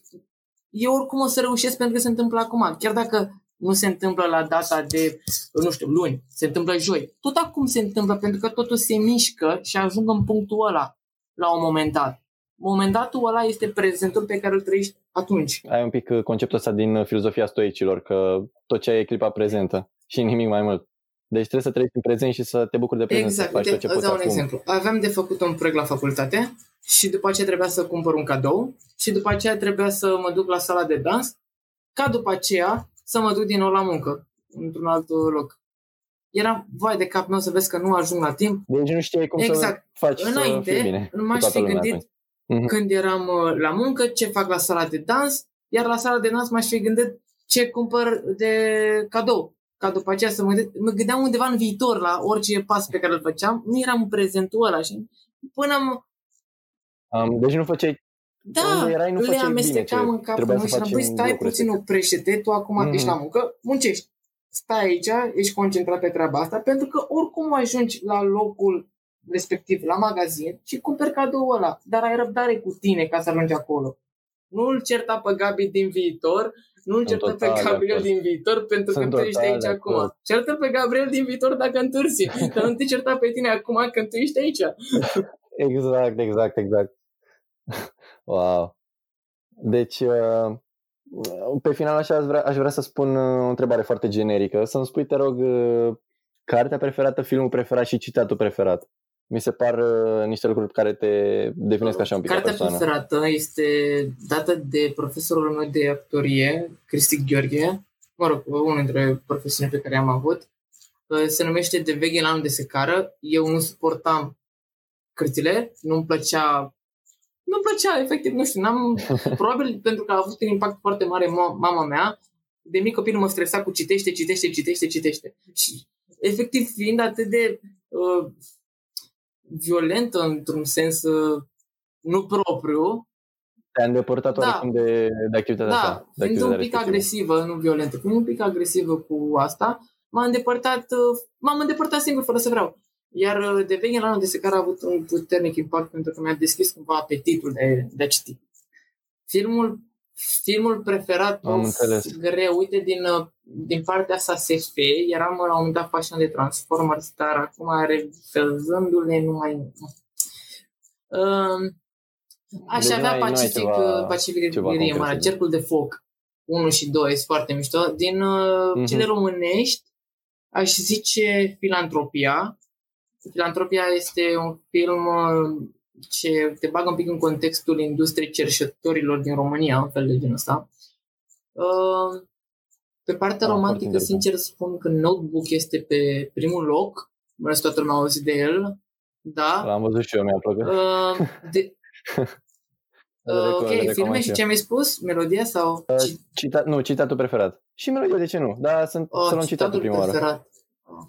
Eu oricum o să reușesc pentru că se întâmplă acum. Chiar dacă nu se întâmplă la data de, nu știu, luni, se întâmplă joi. Tot acum se întâmplă pentru că totul se mișcă și ajung în punctul ăla la un moment dat. Momentul ăla este prezentul pe care îl trăiești atunci. ai un pic uh, conceptul ăsta din uh, filozofia stoicilor, că tot ce ai e clipa prezentă și nimic mai mult. Deci trebuie să trăiești în prezent și să te bucuri de prezent, Exact. să faci Uite, tot ce îți poți dau un acum. exemplu. Aveam de făcut un proiect la facultate și după aceea trebuia să cumpăr un cadou și după aceea trebuia să mă duc la sala de dans ca după aceea să mă duc din nou la muncă într-un alt loc. Era vai de cap meu să vezi că nu ajung la timp. Deci nu știai cum Exact. să faci să Înainte, fii bine nu cu m-aș toată fi lumea gândit atunci. Mhm. când eram uh, la muncă ce fac la sala de dans, iar la sala de dans m-aș fi gândit ce cumpăr de cadou. Ca după aceea să mă, gândesc- mă gândeam undeva în viitor la orice pas pe care îl făceam, nu eram în prezentul ăla și până am, Um, deci nu făceai da, Unde erai, nu le făceai amestecam bine ce în capul trebuia meu să și am faci băi, în stai locul puțin, respectiv. oprește-te, tu acum Mhm. ești la muncă, muncești. Stai aici, ești concentrat pe treaba asta, pentru că oricum ajungi la locul respectiv, la magazin și cumperi cadoul ăla, dar ai răbdare cu tine ca să ajungi acolo. Nu-l certa pe Gabi din viitor, nu-l Sunt certa pe total de Gabriel acord. din viitor pentru Sunt că tu ești total aici de acum. acord. Certă pe Gabriel din viitor dacă întârzi, dar nu te certa pe tine acum când tu ești aici. Exact, exact, exact. Wow. Deci, uh, pe final așa aș vrea, aș vrea să spun uh, o întrebare foarte generică. Să-mi spui, te rog, uh, cartea preferată, filmul preferat și citatul preferat. Mi se par uh, niște lucruri care te definesc așa un pic ca Cartea persoană. preferată este dată de profesorul meu de actorie, Cristi Gheorghe, mă rog, unul dintre profesiunile pe care am avut. Uh, Se numește De veghe la anul de secară. Eu nu suportam cărțile, nu-mi plăcea nu-mi plăcea, efectiv, nu știu, n-am, probabil pentru că a avut un impact foarte mare ma- mama mea, de mic copil mă stresa cu citește, citește, citește, citește. Și efectiv, fiind atât de uh, violentă într-un sens uh, nu propriu, Te-a îndepărtat Da. oarecum de, de activitatea da, ta. De fiind un activitatea pic respectivă. agresivă, nu violentă, fiind un pic agresivă cu asta, m-a îndepărtat, uh, m-am îndepărtat singur fără să vreau. Iar uh, de veche la anul de secară a avut un puternic impact pentru că mi-a deschis cumva apetitul de, de a citi. Filmul, filmul preferat, Am uf, înțeles. greu, uite, din, uh, din partea asta SF, eram la un moment dat fascinat de Transformers, dar acum refezându-le nu mai... Uh, aș Deci avea nu ai- nu ai Pacific, ceva- uh, Pacific ceva Rim, concret să zici. Cercul de Foc 1 și 2 sunt foarte mișto. Din uh, Mhm. cele românești, aș zice Filantropia. Filantropia este un film uh, ce te bagă un pic în contextul industriei cerșetorilor din România, un fel de genul ăsta. Uh, Pe partea Ah, foarte romantică, interesant. sincer spun că Notebook este pe primul loc. Mă rog, toată lumea a auzit de el. Da. L-am văzut și eu, mi-a plăcut. Uh, de, Îl uh, recom- îl ok, recomand filme și și eu. ce mi-ai spus? Melodia sau? Ci- Cita, nu, citatul preferat. Și melodia, de ce nu? Dar sunt, Oh, să luăm citatul citatul prima oară. preferat. Oh,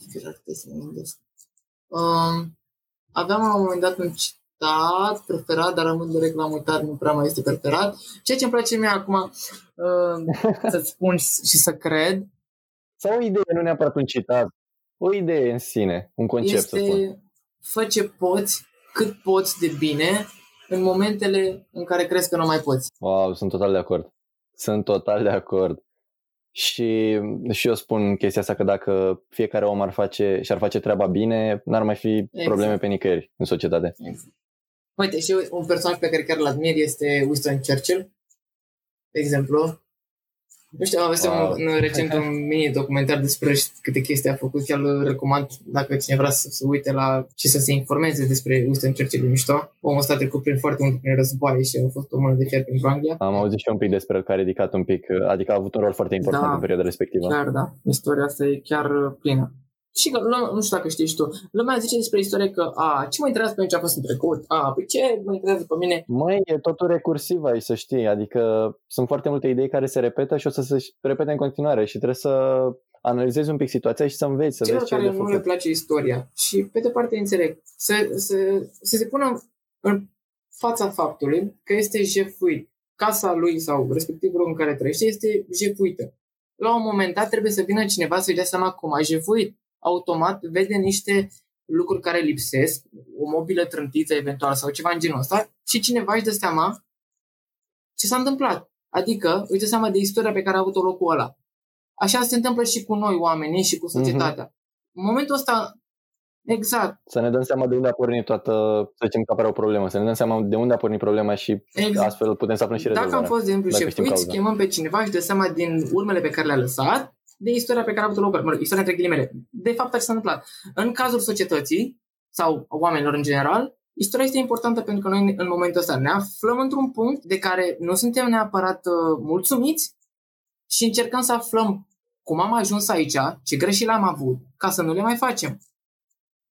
aveam la un moment dat un citat preferat, dar rămân direct l-am uitat, nu prea mai este preferat. Ceea ce îmi place mie acum uh, să-ți spun și să cred Sau o idee, nu neapărat un citat. O idee în sine, un concept, să spun. este fă ce poți, cât poți de bine în momentele în care crezi că nu mai poți. Wow, sunt total de acord. Sunt total de acord. Și, și eu spun chestia asta că dacă fiecare om ar face și ar face treaba bine, n-ar mai fi Exact. probleme pe nicăieri în societate. Uite, și eu, un personaj pe care chiar îl admir este Winston Churchill, de exemplu. Nu știu, am văzut Wow. un, un, recent un mini-documentar despre câte chestii a făcut, chiar îl recomand dacă cineva vrea să se uite la și să se informeze despre Winston Churchill, e mișto. Omul ăsta a trecut prin foarte mult prin războaie și a fost o mână de fier pentru Anglia. Am auzit și eu un pic despre el că a ridicat un pic, adică a avut un rol foarte important Da. în perioada respectivă. Chiar, da. Istoria asta e chiar uh, plină. Și că, lumea- nu știu dacă știi și tu, lumea zice despre istorie că, a, ce mă interesează pe mine ce a fost în trecut? A, păi ce mă interesează pe mine? Măi, e totul recursiv aici, să știi, adică sunt foarte multe idei care se repetă și o să se repete în continuare și trebuie să analizezi un pic situația și să înveți, să celor vezi ce e care de nu le făcut. place istoria și pe de parte înțeleg să, să, să se pună în fața faptului că este jefuit. Casa lui sau respectiv locul în care trăiește este jefuită. La un moment dat trebuie să vină cineva să-și dea seama cum a jefuit. Automat vede niște lucruri care lipsesc, o mobilă trântiță eventual sau ceva în genul ăsta și cineva își dă seama ce s-a întâmplat. Adică își dă seama de istoria pe care a avut-o locul ăla. Așa se întâmplă și cu noi oamenii și cu societatea. În momentul ăsta, exact, Să ne dăm seama de unde a pornit toată, să zicem că apare o problemă, să ne dăm seama de unde a pornit problema și exact. astfel putem să aflăm și Dacă rezolvarea. am fost, de exemplu, Dacă șefuit, știm cauza. chemăm pe cineva și dă seama din urmele pe care le-a lăsat, de istoria pe care a avut-o loc, mă rog, istoria între ghilimele. De fapt, ce s-a întâmplat. În cazul societății sau a oamenilor în general, istoria este importantă pentru că noi în momentul ăsta ne aflăm într-un punct de care nu suntem neapărat uh, mulțumiți și încercăm să aflăm cum am ajuns aici, ce greșeli am avut, ca să nu le mai facem.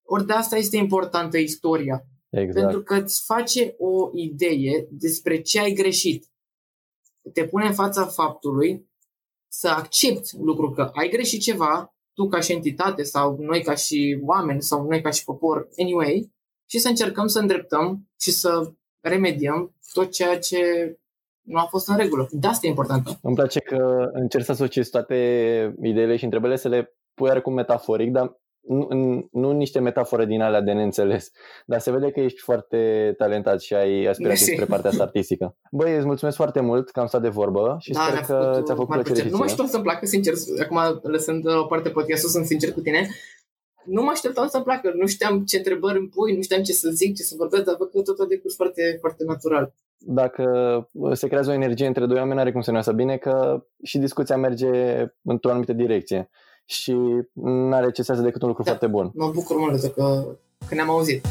Ori de asta este importantă istoria. Exact. Pentru că îți face o idee despre ce ai greșit. Te pune în fața faptului să accepti lucrul că ai greșit ceva, tu ca și entitate sau noi ca și oameni sau noi ca și popor, anyway, și să încercăm să îndreptăm și să remediem tot ceea ce nu a fost în regulă. De asta e important. Îmi place că încerci să asociezi toate ideile și întrebările să le pui oarecum metaforic, dar nu, în- nu niște metafore din alea de neînțeles. Dar se vede că ești foarte talentat și ai aspirații Mersi. spre partea asta artistică. Băi, îți mulțumesc foarte mult că am stat de vorbă și sper mi-a că ți-a făcut mare plăcere și Nu mă ție. așteptam să-mi placă, sincer, acum lăsând la o parte podcastul, sunt sincer cu tine. Nu mă așteptam să-mi placă, nu știam ce întrebări îmi pui, nu știam ce să zic, ce să vorbesc, dar văd că tot a decurs foarte, foarte natural. Dacă se creează o energie între doi oameni, are cum să nu iasă bine, că și discuția merge într-o anumită direcție. Și nu are ce să iasă decât un lucru Da. foarte bun. Mă bucur mult că, că ne-am auzit.